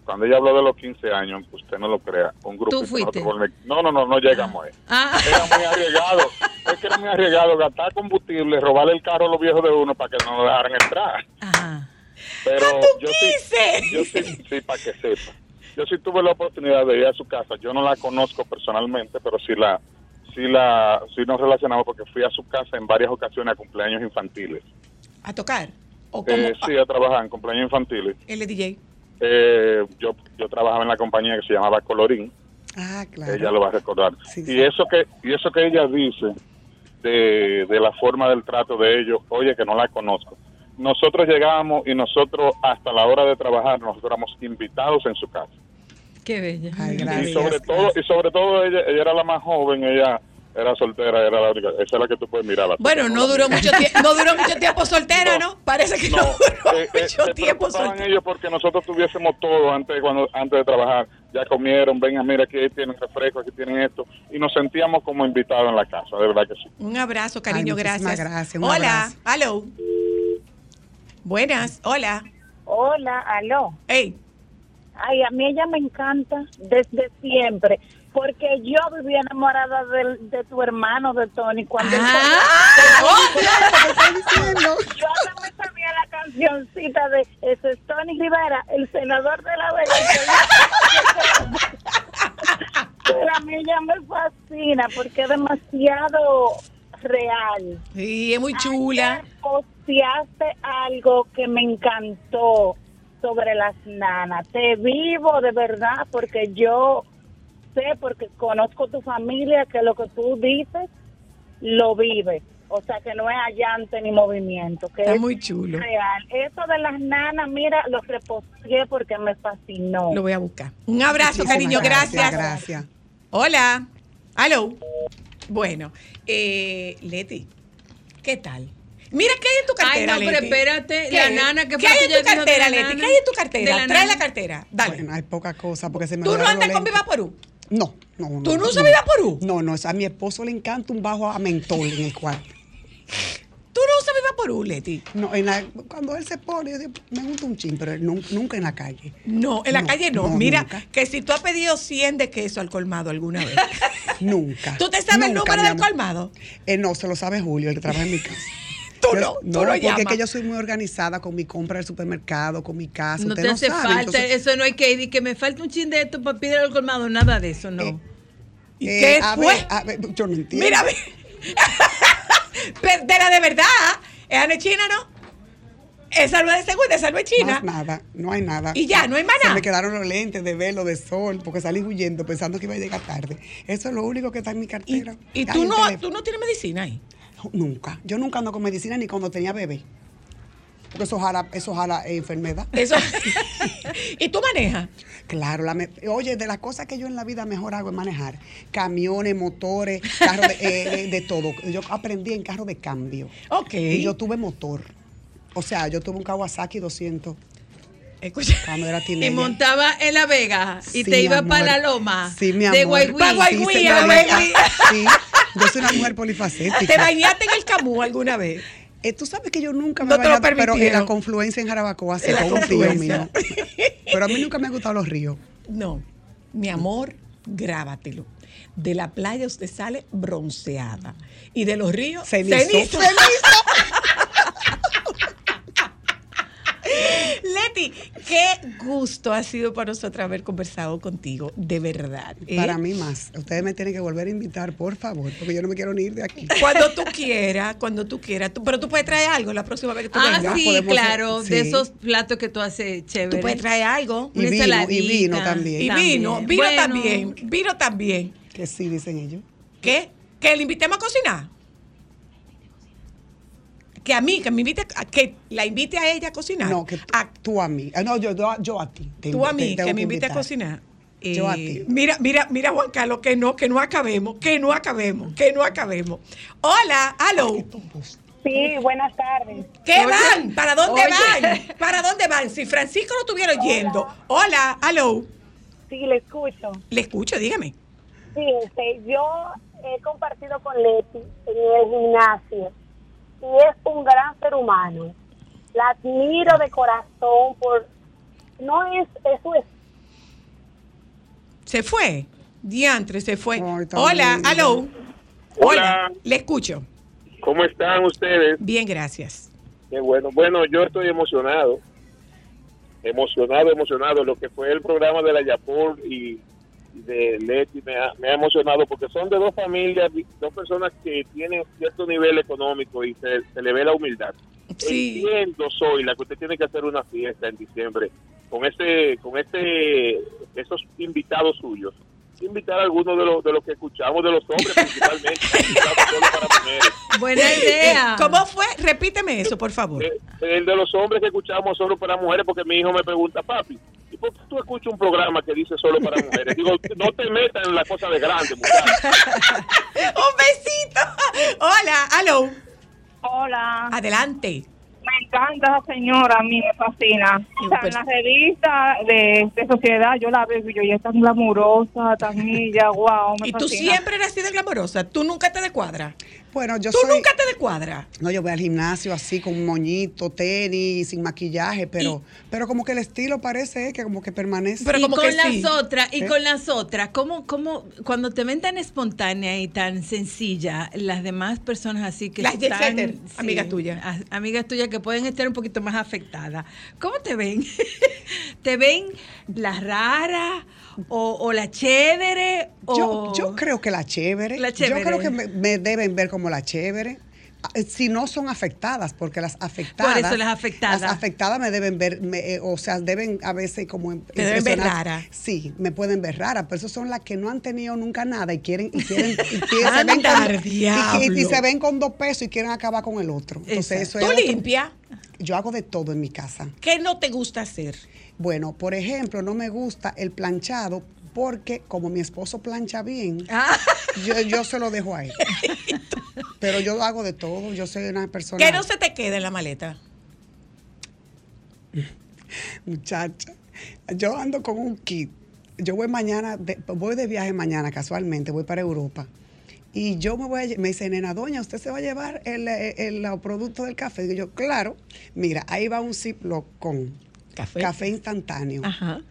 Speaker 9: Cuando ella habló de los 15 años, usted no lo crea, un grupo...
Speaker 7: ¿Tú fuiste?
Speaker 9: nosotros No, no, no, no llegamos ahí.
Speaker 7: Ah,
Speaker 9: Era muy arriesgado. Es que era muy arriesgado gastar combustible, robarle el carro a los viejos de uno para que no lo dejaran entrar.
Speaker 7: ajá.
Speaker 9: Pero
Speaker 1: ¡A tu
Speaker 9: yo sí,
Speaker 1: 15!
Speaker 9: yo sí, sí, para que sepa. Yo sí tuve la oportunidad de ir a su casa. Yo no la conozco personalmente, pero sí la, sí la, sí nos relacionamos porque fui a su casa en varias ocasiones a cumpleaños infantiles.
Speaker 1: ¿A tocar? ¿O como
Speaker 9: Eh, sí, a trabajar en cumpleaños infantiles.
Speaker 1: el DJ?
Speaker 9: Eh, yo, yo trabajaba en la compañía que se llamaba Colorín.
Speaker 8: Ah, claro.
Speaker 9: Ella lo va a recordar.
Speaker 8: Sí,
Speaker 9: y
Speaker 8: sí.
Speaker 9: eso que y eso que ella dice de, de la forma del trato de ellos, oye, que no la conozco. Nosotros llegábamos y nosotros hasta la hora de trabajar nosotros éramos invitados en su casa.
Speaker 7: Qué bella.
Speaker 8: Ay,
Speaker 9: y
Speaker 8: gracias.
Speaker 9: sobre todo y sobre todo ella, ella era la más joven, ella era soltera, era la única, esa es la que tú puedes mirar.
Speaker 1: Bueno, no duró mucho tiempo, no duró mucho tiempo soltera, ¿no? Parece que no, duró
Speaker 9: eh, eh,
Speaker 1: mucho
Speaker 9: se
Speaker 1: tiempo soltera.
Speaker 9: ellos porque nosotros tuviésemos todo antes cuando antes de trabajar. Ya comieron, vengan, mira, aquí tienen refresco, aquí tienen esto. Y nos sentíamos como invitados en la casa, de verdad que sí.
Speaker 1: Un abrazo, cariño,
Speaker 8: Ay,
Speaker 1: gracias.
Speaker 8: gracias, un
Speaker 1: Hola, aló. Buenas, hola.
Speaker 10: Hola, aló.
Speaker 1: Hey,
Speaker 10: Ay, a mí ella me encanta desde siempre, porque yo vivía enamorada de, tu hermano, de Tony, cuando él
Speaker 8: diciendo?
Speaker 10: Yo hasta me sabía la cancioncita de ese es Tony Rivera, el senador de la belleza. Pero a mí ella me fascina porque es demasiado real.
Speaker 1: sí, es muy chula.
Speaker 10: Ayer posteaste algo que me encantó sobre las nanas. Te vivo de verdad porque yo sé, porque conozco tu familia, que lo que tú dices lo vives. O sea, que no es allante ni movimiento. Que
Speaker 1: Está
Speaker 10: es
Speaker 1: muy chulo.
Speaker 10: Real. Eso de las nanas, mira, lo reposteé porque me fascinó.
Speaker 1: Lo voy a buscar. Un abrazo,
Speaker 8: Muchísimas
Speaker 1: cariño, gracias.
Speaker 8: Gracias.
Speaker 1: Hola. Aló. Bueno, eh, Leti, ¿qué tal? Mira, ¿qué hay en tu
Speaker 7: Ay,
Speaker 1: cartera,
Speaker 7: no, pero
Speaker 1: Leti?
Speaker 7: espérate,
Speaker 1: ¿Qué?
Speaker 7: la nana que
Speaker 1: ¿Qué
Speaker 7: fue
Speaker 1: hay en tu cartera, Leti? ¿Qué hay en tu cartera?
Speaker 7: la
Speaker 1: Trae
Speaker 7: nana.
Speaker 1: la cartera. Dale.
Speaker 8: Bueno, hay poca cosa porque se me
Speaker 1: ¿Tú no andas con. Viva Porú?
Speaker 8: No, no, no.
Speaker 1: ¿Tú no usas Viva Porú?
Speaker 8: No, no, a mi esposo le encanta un bajo a mentol en el cuarto.
Speaker 1: ¿Tú no usas Viva Porú, Leti?
Speaker 8: No, en la- cuando él se pone, yo digo, me gusta un chin, pero nunca en la calle.
Speaker 1: No, en la
Speaker 8: No,
Speaker 1: calle no.
Speaker 8: no,
Speaker 1: Mira,
Speaker 8: nunca.
Speaker 1: que si tú has pedido 100 de queso al colmado alguna vez. <laughs>
Speaker 8: Nunca.
Speaker 1: ¿Tú te sabes el número del colmado?
Speaker 8: Eh, no, se lo sabe Julio, el que trabaja en mi casa.
Speaker 1: Tú
Speaker 8: Yo-
Speaker 1: no, tú no
Speaker 8: porque es que yo soy muy organizada con mi compra del supermercado, con mi casa.
Speaker 7: No
Speaker 8: Usted
Speaker 7: te
Speaker 8: no
Speaker 7: hace
Speaker 8: sabe,
Speaker 7: falta,
Speaker 8: entonces-
Speaker 7: eso no hay que ir y que me falta un chin de esto para pedir al colmado, nada de eso, no.
Speaker 8: Eh,
Speaker 1: ¿Y
Speaker 8: eh,
Speaker 1: qué
Speaker 8: a
Speaker 1: fue?
Speaker 8: ver, a ver, yo no entiendo.
Speaker 1: Mira, de la <laughs> de verdad. ¿Es Ana China, no? Es de segunda, esa no es china.
Speaker 8: Más nada, no hay nada.
Speaker 1: Y ya, no hay más
Speaker 8: Se
Speaker 1: nada.
Speaker 8: me quedaron los lentes de velo, de sol, porque salí huyendo pensando que iba a llegar tarde. Eso es lo único que está en mi cartera.
Speaker 1: Y
Speaker 8: Ay,
Speaker 1: tú no, tú no tienes medicina ahí.
Speaker 8: Nunca. Yo nunca ando con medicina ni cuando tenía bebé. Porque eso jala, eso jala eh, enfermedad.
Speaker 1: Eso. <laughs> <laughs> ¿Y tú manejas?
Speaker 8: Claro, la me- oye, de las cosas que yo en la vida mejor hago es manejar. Camiones, motores, carros de, eh, de- de todo. Yo aprendí en carro de cambio.
Speaker 1: Ok.
Speaker 8: Y yo tuve motor. O sea, yo tuve un Kawasaki 200
Speaker 1: Escucha.
Speaker 8: cuando era
Speaker 7: Y montaba en La Vega y
Speaker 8: Sí,
Speaker 7: te iba para la loma.
Speaker 8: Sí, mi
Speaker 7: De
Speaker 8: amor.
Speaker 7: Guaygüí.
Speaker 1: Pa' Guaygüí,
Speaker 8: Sí,
Speaker 1: a.
Speaker 8: Sí, yo soy una mujer polifacética.
Speaker 1: ¿Te bañaste en el Camú alguna vez?
Speaker 8: Eh, Tú sabes que yo nunca me
Speaker 1: No
Speaker 8: bañado, pero en la confluencia en Jarabacoa,
Speaker 1: la
Speaker 8: con un tío mío. Pero a mí nunca me han gustado los ríos.
Speaker 1: No. Mi amor, grábatelo. De la playa usted sale bronceada. Y de los ríos,
Speaker 8: Cenizo.
Speaker 1: cenizo. <laughs> Leti, qué gusto ha sido para nosotros haber conversado contigo, de verdad. ¿eh?
Speaker 8: Para mí más. Ustedes me tienen que volver a invitar, por favor, porque yo no me quiero ni ir de aquí.
Speaker 1: Cuando tú quieras, cuando tú quieras. Tú- pero tú puedes traer algo la próxima vez que tú
Speaker 7: Ah,
Speaker 1: vengas.
Speaker 7: sí,
Speaker 8: podemos
Speaker 7: claro,
Speaker 8: hacer-
Speaker 7: de esos platos que tú haces chévere.
Speaker 1: Tú puedes traer algo.
Speaker 8: Y
Speaker 7: Una
Speaker 8: vino, y vino también.
Speaker 1: Y
Speaker 7: También.
Speaker 1: vino, vino
Speaker 7: Bueno.
Speaker 1: también, vino también.
Speaker 8: Que sí, dicen ellos.
Speaker 1: ¿Qué? ¿Que le invitemos a cocinar? Que a mí, que me invite, a- que la invite a ella a cocinar.
Speaker 8: No, que tú,
Speaker 1: A-
Speaker 8: tú a mí. Ah, No, yo, yo, yo a ti. Te
Speaker 1: tú a mí,
Speaker 8: te
Speaker 1: que me invite a cocinar.
Speaker 8: Yo a
Speaker 1: Eh,
Speaker 8: ti.
Speaker 1: Mira, mira, mira, Juan Carlos, que no, que no acabemos, que no acabemos, que no acabemos. Hola, aló.
Speaker 11: Sí, buenas tardes.
Speaker 1: ¿Qué
Speaker 7: Oye.
Speaker 1: van? ¿Para dónde
Speaker 7: Oye.
Speaker 1: van? ¿Para dónde van? Si Francisco lo estuviera oyendo. Hola, aló.
Speaker 11: Sí, le escucho.
Speaker 1: Le escucho, dígame.
Speaker 11: Sí, este, yo he compartido con Leti en el gimnasio y es un gran ser humano. La admiro de corazón por... No es... Eso es...
Speaker 1: Se fue. Diantre, se fue. Hola,
Speaker 8: linda.
Speaker 1: aló.
Speaker 12: Hola.
Speaker 1: Le escucho.
Speaker 12: ¿Cómo están ustedes?
Speaker 1: Bien, gracias.
Speaker 12: Qué bueno. Bueno, yo estoy emocionado. Emocionado, emocionado. Lo que fue el programa de la Yapor y de Leti me ha, me ha emocionado porque son de dos familias, dos personas que tienen cierto nivel económico y se, se le ve la humildad.
Speaker 1: Sí.
Speaker 12: Entiendo, soy la que usted tiene que hacer una fiesta en diciembre con ese, con este, esos invitados suyos. Invitar a algunos de los, de los que escuchamos, de los hombres principalmente, para mujeres.
Speaker 7: Buena idea.
Speaker 1: Eh, ¿Cómo fue? Repíteme eso, por favor.
Speaker 12: Eh, El de los hombres que escuchamos solo para mujeres, porque mi hijo me pregunta, papi, ¿y por qué tú escuchas un programa que dice solo para mujeres? Digo, no te metas en la cosa de grande, muchacho. <laughs>
Speaker 1: Un besito. Hola, aló.
Speaker 11: Hola.
Speaker 1: Adelante.
Speaker 11: Me encanta esa señora, a mí me fascina.
Speaker 1: O sea, en la
Speaker 11: revista de, sociedad yo la veo y yo, ella es tan glamurosa, tan ella, wow, <laughs>
Speaker 1: Y tú siempre eres así de glamorosa. Tú nunca te descuadras.
Speaker 8: Bueno, yo
Speaker 1: Tú
Speaker 8: soy.
Speaker 1: nunca te descuadras.
Speaker 8: No, yo voy al gimnasio así con un moñito, tenis, sin maquillaje, pero, pero como que el estilo parece que como que permanece.
Speaker 1: Pero
Speaker 7: y
Speaker 1: como
Speaker 7: con
Speaker 1: que
Speaker 7: las
Speaker 1: sí.
Speaker 7: otras, y
Speaker 8: ¿Eh?
Speaker 7: con las otras, ¿cómo, cómo, cuando te ven tan espontánea y tan sencilla, las demás personas así que
Speaker 1: Las
Speaker 7: están,
Speaker 1: setter, amigas tuyas.
Speaker 7: amigas tuyas que pueden estar un poquito más afectadas, ¿cómo te ven? <laughs> ¿Te ven la rara o, o la chévere?
Speaker 8: Yo,
Speaker 7: o-
Speaker 8: yo creo que la chévere.
Speaker 7: La chévere.
Speaker 8: Yo creo que me, me deben ver como la chévere. Ah, eh, Si no son afectadas, porque las afectadas.
Speaker 7: Por eso las afectadas.
Speaker 8: Las afectadas me deben ver, me, eh, o sea, deben a veces como.
Speaker 1: Te deben ver rara.
Speaker 8: Sí, me pueden ver rara, pero esas son las que no han tenido nunca nada y quieren. Y quieren y <laughs> quieren- se ven con, y, y- y
Speaker 1: diablo.
Speaker 8: se ven con dos pesos y quieren acabar con el otro. Entonces, eso es.
Speaker 1: Tú
Speaker 8: otro-
Speaker 1: limpia.
Speaker 8: Yo hago de todo en mi casa.
Speaker 1: ¿Qué no te gusta hacer?
Speaker 8: Bueno, por ejemplo, no me gusta el planchado porque como mi esposo plancha bien,
Speaker 7: Ah, <laughs>
Speaker 8: yo, yo se lo dejo a él. <laughs> Pero yo hago de todo, yo soy una persona...
Speaker 1: ¿Qué no se te queda en la maleta? <laughs>
Speaker 8: Muchacha, yo ando con un kit. Yo voy mañana, de- voy de viaje mañana casualmente, voy para Europa. Y yo me voy a, me dice, nena, doña, ¿usted se va a llevar el, el- el- los productos del café? Digo yo, claro. Mira, ahí va un Ziploc con
Speaker 1: Café.
Speaker 8: café instantáneo,
Speaker 1: Ajá.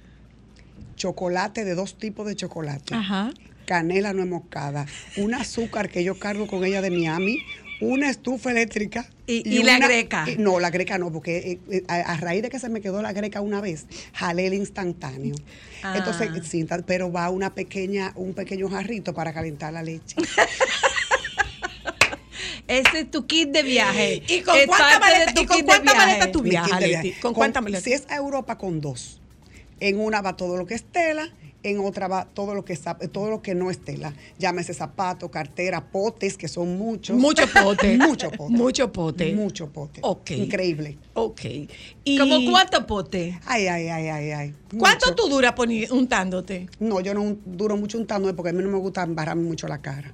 Speaker 8: chocolate de dos tipos de chocolate.
Speaker 1: Ajá.
Speaker 8: canela no moscada, un azúcar que yo cargo con ella de Miami, una estufa eléctrica.
Speaker 7: Y- y la
Speaker 8: una-
Speaker 7: greca.
Speaker 8: y- no, la greca no, porque eh, eh, a, a raíz de que se me quedó la greca una vez, jalé el instantáneo.
Speaker 7: Ah.
Speaker 8: Entonces, sí, pero va una pequeña, un pequeño jarrito para calentar la leche. <laughs>
Speaker 7: ese es tu kit de viaje.
Speaker 1: ¿Y con
Speaker 7: Es de
Speaker 1: maletas
Speaker 7: tu
Speaker 1: y con maleta tú viajas,
Speaker 8: viaje.
Speaker 1: ¿Con cuántas maletas?
Speaker 8: Si es a Europa, con dos. En una va todo lo que es tela, en otra va todo lo que es, todo lo que no es tela. Llámese zapato, cartera, potes, que son muchos.
Speaker 1: Mucho pote. <laughs>
Speaker 8: Mucho pote.
Speaker 1: Mucho pote.
Speaker 8: Mucho pote.
Speaker 1: Ok.
Speaker 8: Increíble.
Speaker 1: Ok. Y
Speaker 7: ¿Como cuánto pote?
Speaker 8: Ay, ay, ay, ay, ay.
Speaker 1: ¿Cuánto
Speaker 8: Mucho.
Speaker 1: tú duras untándote?
Speaker 8: No, yo no duro mucho untándome porque a mí no me gusta embarrarme mucho la cara.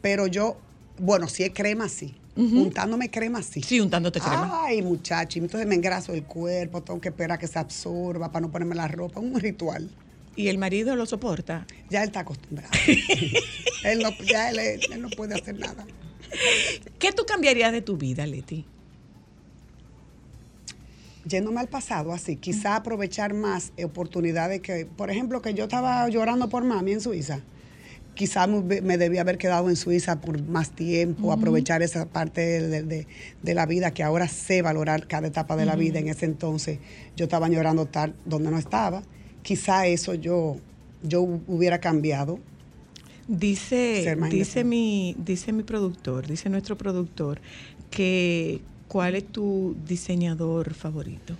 Speaker 8: Pero yo, bueno, si es crema, sí. Untándome crema, sí.
Speaker 1: Sí, untándote crema.
Speaker 8: Ay, muchacho, entonces me engraso el cuerpo, tengo que esperar a que se absorba para no ponerme la ropa. Un ritual.
Speaker 1: ¿Y el marido lo soporta?
Speaker 8: Ya él está acostumbrado. <laughs> él no, ya él, él no puede hacer nada.
Speaker 1: ¿Qué tú cambiarías de tu vida, Leti?
Speaker 8: Yéndome al pasado, así, quizá aprovechar más oportunidades que, por ejemplo, que yo estaba llorando por mami en Suiza. Quizá me, debía haber quedado en Suiza por más tiempo, aprovechar esa parte de, de- de la vida que ahora sé valorar cada etapa de la vida. En ese entonces yo estaba llorando estar donde no estaba. Quizá eso yo, yo hubiera cambiado.
Speaker 1: Dice, dice mi, dice mi productor, dice nuestro productor, que ¿cuál es tu diseñador favorito?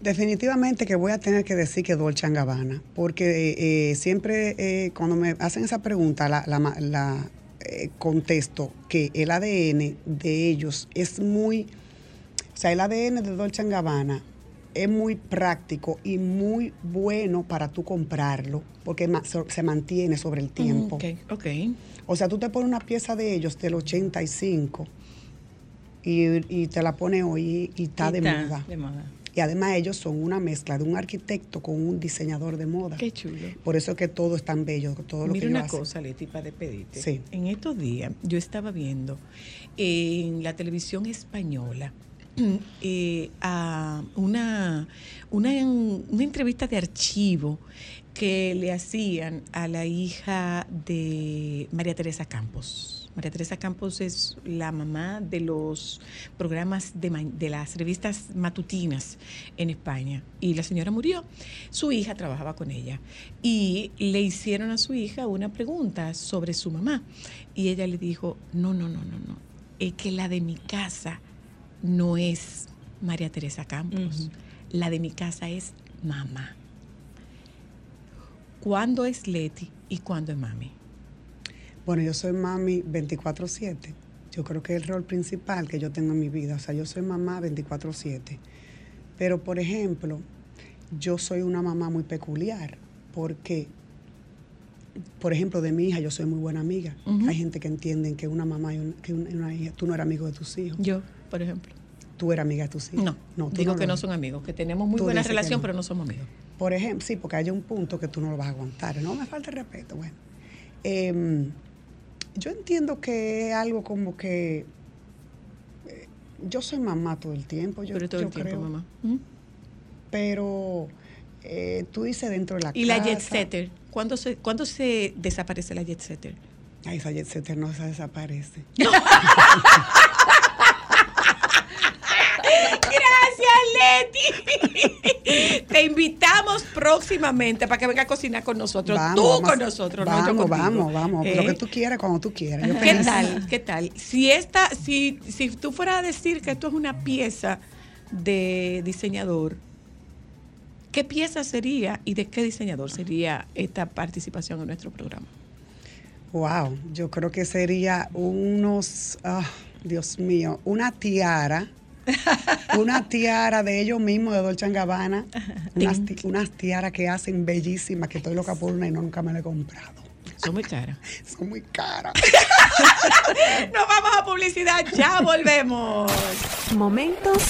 Speaker 8: Definitivamente que voy a tener que decir que Dolce Gabbana, porque eh, siempre eh, cuando me hacen esa pregunta la, la la, eh, contesto que el ADN de ellos es muy, o sea, el ADN de Dolce Gabbana es muy práctico y muy bueno para tú comprarlo, porque se mantiene sobre el tiempo.
Speaker 1: Ok, ok.
Speaker 8: O sea, tú te pones una pieza de ellos del 85 y, y te la pones hoy y, y está de
Speaker 7: Está
Speaker 8: moda.
Speaker 7: de moda.
Speaker 8: Y además ellos son una mezcla de un arquitecto con un diseñador de moda.
Speaker 1: Qué chulo.
Speaker 8: Por eso es que todo es tan bello, todo lo
Speaker 1: Mira
Speaker 8: que ellos
Speaker 1: una cosa, Leti, para despedirte.
Speaker 8: Sí.
Speaker 1: En estos días yo estaba viendo en la televisión española <clears throat> a una, una, una entrevista de archivo que le hacían a la hija de María Teresa Campos. María Teresa Campos es la mamá de los programas de, de las revistas matutinas en España y la señora murió. Su hija trabajaba con ella y le hicieron a su hija una pregunta sobre su mamá y ella le dijo, no, no, no, no, no, es que la de mi casa no es María Teresa Campos, la de mi casa es mamá. ¿Cuándo es Leti y cuándo es mami?
Speaker 8: Bueno, yo soy mami 24/7. Yo creo que es el rol principal que yo tengo en mi vida. O sea, yo soy mamá 24/7. Pero, por ejemplo, yo soy una mamá muy peculiar porque, por ejemplo, de mi hija yo soy muy buena amiga. Hay gente que entienden que una mamá y que una, una hija, tú no eres amigo de tus hijos.
Speaker 1: Yo, por ejemplo.
Speaker 8: Tú eres amiga de tus hijos.
Speaker 1: No,
Speaker 8: tú
Speaker 1: digo que no son amigos, que tenemos muy buena relación,
Speaker 8: no.
Speaker 1: pero no somos amigos.
Speaker 8: Por ejemplo, sí, porque hay un punto que tú no lo vas a aguantar. No me falta el respeto. Bueno, Em, yo entiendo que es algo como que eh, yo soy mamá todo el tiempo. Yo,
Speaker 1: pero todo el tiempo,
Speaker 8: creo,
Speaker 1: mamá. ¿Mm?
Speaker 8: Pero eh, tú dices dentro de la
Speaker 1: Y la jet
Speaker 8: casa-
Speaker 1: setter, ¿cuándo se, ¿cuándo se desaparece la jet setter?
Speaker 8: Ay, esa jet setter no se desaparece.
Speaker 1: Gracias, <laughs> Leti. <laughs> Te invitamos próximamente para que venga a cocinar con nosotros.
Speaker 8: Vamos,
Speaker 1: Tú
Speaker 8: vamos
Speaker 1: con nosotros, no yo
Speaker 8: Vamos, vamos, vamos. Lo
Speaker 1: ¿Eh?
Speaker 8: que tú quieras, cuando tú quieras. Yo
Speaker 1: ¿Qué tal? ¿Qué tal? Si esta, si, si tú fueras a decir que esto es una pieza de diseñador, ¿qué pieza sería y de qué diseñador sería esta participación en nuestro programa?
Speaker 8: Wow, yo creo que sería unos, ah, Dios mío, una tiara, <laughs> una tiara de ellos mismos de Dolce Gabbana, unas, ti- unas tiaras que hacen bellísimas, que estoy loca por una y no, nunca me la he comprado.
Speaker 1: Son muy caras. <laughs>
Speaker 8: Son muy caras. <laughs>
Speaker 1: Nos vamos a publicidad, ya volvemos.
Speaker 13: Momentos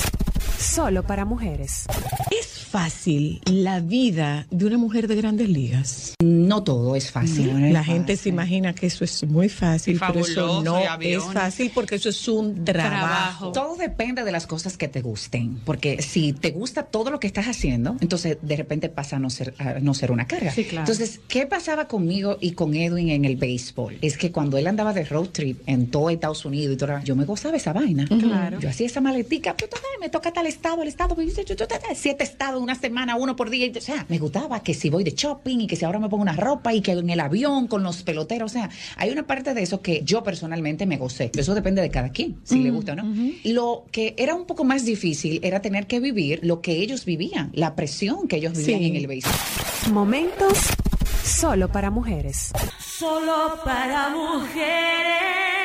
Speaker 13: solo para mujeres.
Speaker 1: ¿Es fácil la vida de una mujer de grandes ligas?
Speaker 14: No todo es fácil.
Speaker 1: La gente se imagina que eso es muy fácil, pero eso no es fácil porque eso es un trabajo.
Speaker 14: Todo depende de las cosas que te gusten, porque si te gusta todo lo que estás haciendo, entonces de repente pasa a no ser, a no ser una carga.
Speaker 2: Sí, claro.
Speaker 14: Entonces, ¿qué pasaba conmigo y con Edwin en el béisbol? Es que cuando él andaba de road trip en todo Estados Unidos y todo, yo me gozaba esa vaina.
Speaker 2: Claro.
Speaker 14: Yo hacía esa maletica, "Tú, tú, me toca tal estado, el estado, siete estados supermercado una semana, uno por día. y- O sea, me gustaba que si voy de shopping y que si ahora me pongo una ropa y que en el avión con los peloteros. O sea, hay una parte de eso que yo personalmente me gocé. Eso depende de cada quien, si le gusta o no. Lo que era un poco más difícil era tener que vivir lo que ellos vivían, la presión que ellos vivían
Speaker 13: Sí.
Speaker 14: en el béisbol.
Speaker 13: Momentos solo para mujeres.
Speaker 6: Solo para mujeres.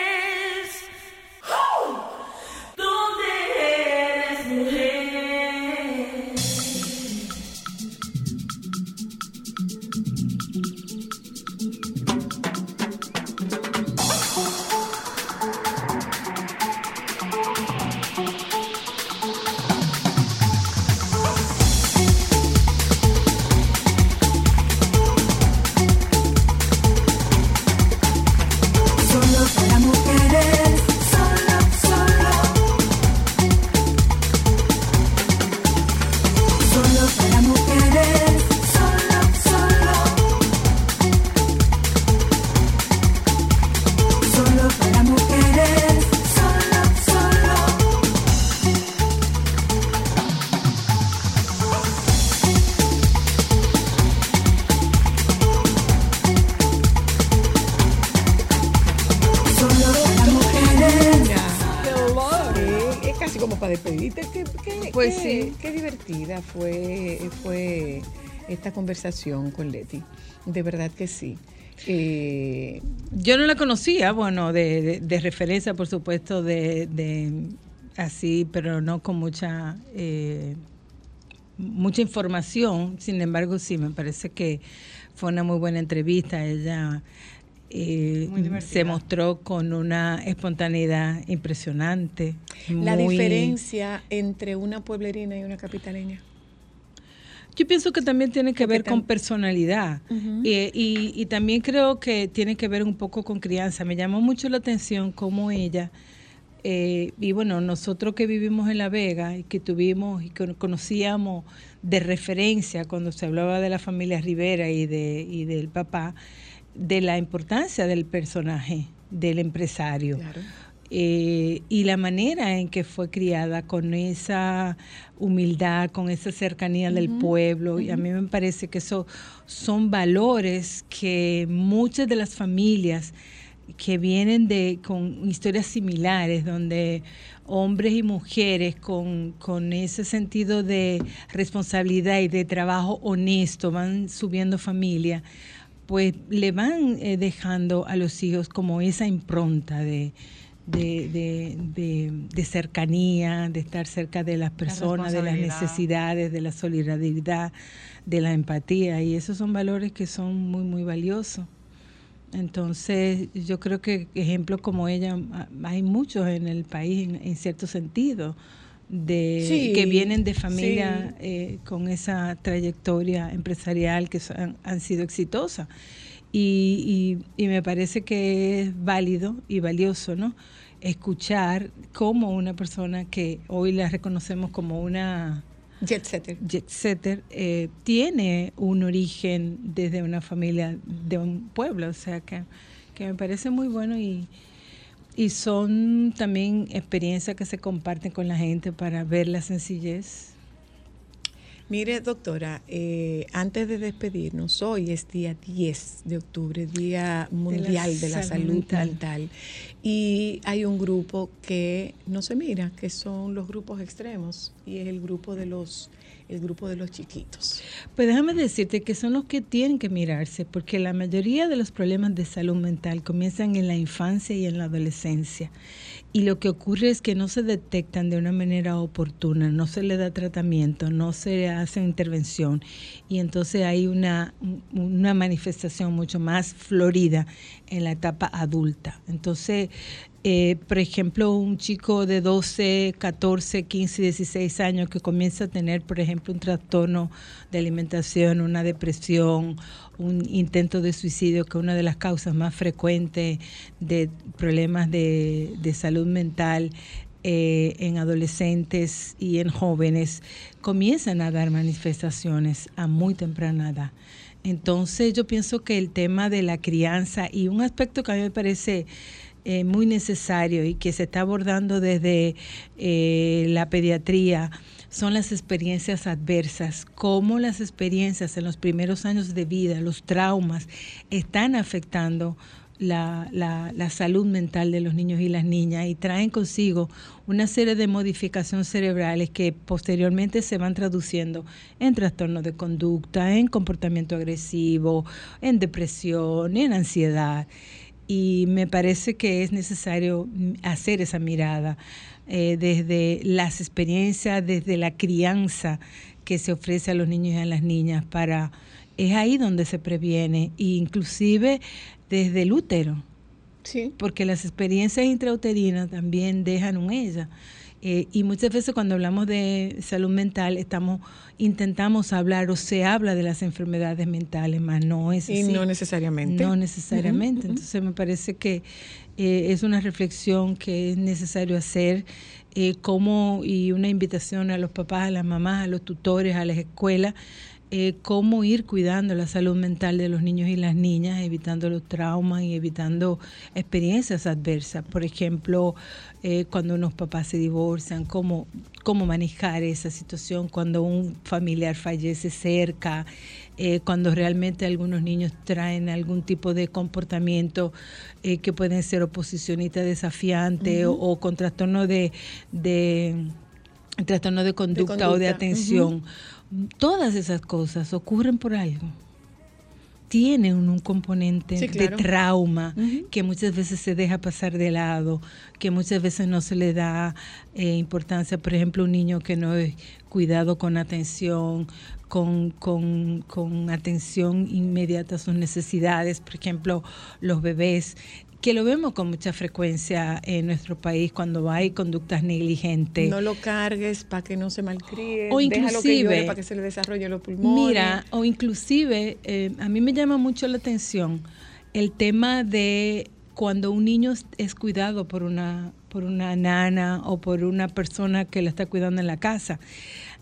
Speaker 7: Pues
Speaker 1: qué-
Speaker 7: sí.
Speaker 1: Qué divertida fue, fue esta conversación con Leti. De verdad que sí. Eh,
Speaker 7: Yo no la conocía, bueno, de, de- de referencia, por supuesto, de, de así, pero no con mucha eh, mucha información. Sin embargo, sí, me parece que fue una muy buena entrevista. Ella eh, se mostró con una espontaneidad impresionante.
Speaker 1: la
Speaker 7: muy-
Speaker 1: diferencia entre una pueblerina y una capitaleña.
Speaker 7: Yo pienso que también tiene que ver con personalidad. Eh, y, y también creo que tiene que ver un poco con crianza. Me llamó mucho la atención cómo ella, eh, y bueno, nosotros que vivimos en La Vega y que tuvimos y que conocíamos de referencia cuando se hablaba de la familia Rivera y, de, y del papá, de la importancia del personaje, del empresario. Eh, y la manera en que fue criada con esa humildad, con esa cercanía del pueblo. Y a mí me parece que eso son valores que muchas de las familias que vienen de con historias similares, donde hombres y mujeres con, con ese sentido de responsabilidad y de trabajo honesto van subiendo familia, pues le van eh, dejando a los hijos como esa impronta de, de, de- de- de cercanía, de estar cerca de las personas, de las necesidades, de la solidaridad, de la empatía. Y esos son valores que son muy, muy valiosos. Entonces, yo creo que ejemplos como ella ah, hay muchos en el país, en, en cierto sentido, de
Speaker 1: Sí,
Speaker 7: que vienen de familias
Speaker 1: sí.
Speaker 7: eh, con esa trayectoria empresarial que son- han, sido exitosas. Y, y- y me parece que es válido y valioso, ¿no? Escuchar cómo una persona que hoy la reconocemos como una
Speaker 1: jet setter,
Speaker 7: jet setter, eh, tiene un origen desde una familia de un pueblo, o sea que, que me parece muy bueno y, y son también experiencias que se comparten con la gente para ver la sencillez.
Speaker 1: Mire, doctora, eh, antes de despedirnos, hoy es día 10 de octubre, Día Mundial de la,
Speaker 7: Salud
Speaker 1: Salud
Speaker 7: Mental.
Speaker 1: Mental. Y hay un grupo que no se mira, que son los grupos extremos, y es el grupo de los, el grupo de los chiquitos.
Speaker 7: Pues déjame decirte que son los que tienen que mirarse, porque la mayoría de los problemas de salud mental comienzan en la infancia y en la adolescencia. Y lo que ocurre es que no se detectan de una manera oportuna, no se le da tratamiento, no se hace intervención. Y entonces hay una, una manifestación mucho más florida en la etapa adulta. Entonces, eh, por ejemplo, un chico de 12, 14, 15, 16 años que comienza a tener, por ejemplo, un trastorno de alimentación, una depresión, un intento de suicidio, que es una de las causas más frecuentes de problemas de, salud mental eh, en adolescentes y en jóvenes, comienzan a dar manifestaciones a muy temprana edad. Entonces yo pienso que el tema de la crianza y un aspecto que a mí me parece eh, muy necesario y que se está abordando desde eh, la pediatría son las experiencias adversas, cómo las experiencias en los primeros años de vida, los traumas, están afectando la, la- la salud mental de los niños y las niñas y traen consigo una serie de modificaciones cerebrales que posteriormente se van traduciendo en trastornos de conducta, en comportamiento agresivo, en depresión, en ansiedad. Y me parece que es necesario hacer esa mirada eh, desde las experiencias, desde la crianza que se ofrece a los niños y a las niñas para es ahí donde se previene, e inclusive desde el útero.
Speaker 1: Sí.
Speaker 7: Porque las experiencias intrauterinas también dejan un ella. Eh, y muchas veces cuando hablamos de salud mental estamos intentamos hablar o se habla de las enfermedades mentales, más no es
Speaker 1: Y
Speaker 7: así.
Speaker 1: no necesariamente.
Speaker 7: No necesariamente. Entonces me parece que eh, es una reflexión que es necesario hacer, eh, como y una invitación a los papás, a las mamás, a los tutores, a las escuelas, eh, cómo ir cuidando la salud mental de los niños y las niñas, evitando los traumas y evitando experiencias adversas. Por ejemplo, eh, cuando unos papás se divorcian, cómo, cómo manejar esa situación cuando un familiar fallece cerca, eh, cuando realmente algunos niños traen algún tipo de comportamiento que pueden ser oposicionistas desafiantes o, o con trastorno de, de trastorno de conducta, o de atención. Todas esas cosas ocurren por algo. Tienen un, un componente
Speaker 1: Sí, claro.
Speaker 7: de trauma que muchas veces se deja pasar de lado, que muchas veces no se le da eh, importancia. Por ejemplo, un niño que no es cuidado con atención, con, con, con atención inmediata a sus necesidades. Por ejemplo, los bebés que lo vemos con mucha frecuencia en nuestro país cuando hay conductas negligentes.
Speaker 1: No lo cargues para que no se malcríe.
Speaker 7: O inclusive-
Speaker 1: para que se le desarrolle los pulmones.
Speaker 7: Mira, o inclusive, eh, a mí me llama mucho la atención el tema de cuando un niño es- cuidado por una, por una nana o por una persona que lo está cuidando en la casa.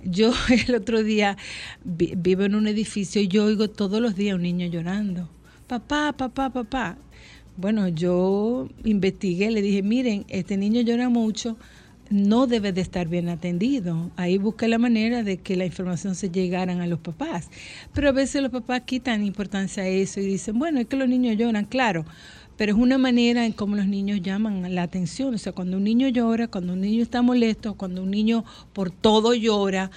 Speaker 7: Yo <laughs> el otro día vi- vivo en un edificio y yo oigo todos los días un niño llorando. Papá, papá, papá. Bueno, yo investigué, le dije, miren, este niño llora mucho, no debe de estar bien atendido. Ahí busqué la manera de que la información se llegaran a los papás. Pero a veces los papás quitan importancia a eso y dicen, bueno, es que los niños lloran, claro, pero es una manera en cómo los niños llaman la atención. O sea, cuando un niño llora, cuando un niño está molesto, cuando un niño por todo llora,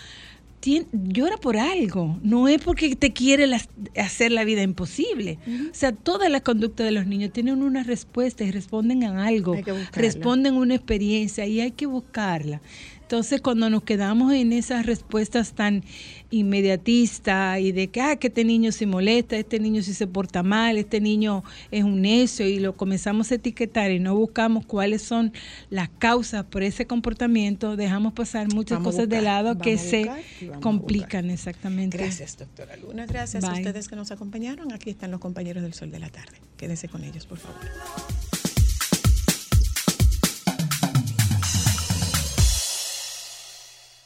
Speaker 7: tien- llora por algo, no es porque te quiere las- hacer la vida imposible. O sea, todas las conductas de los niños tienen una respuesta y responden a algo, responden a una experiencia y hay que buscarla. Entonces, cuando nos quedamos en esas respuestas tan inmediatistas y de que, ah, que este niño se molesta, este niño sí se porta mal, este niño es un necio y lo comenzamos a etiquetar y no buscamos cuáles son las causas por ese comportamiento, dejamos pasar muchas
Speaker 1: Vamos
Speaker 7: cosas de lado que se complican exactamente.
Speaker 1: Gracias, doctora Luna. Gracias a ustedes que nos acompañaron. Aquí están los compañeros del Sol de la Tarde. Quédense con ellos, por favor.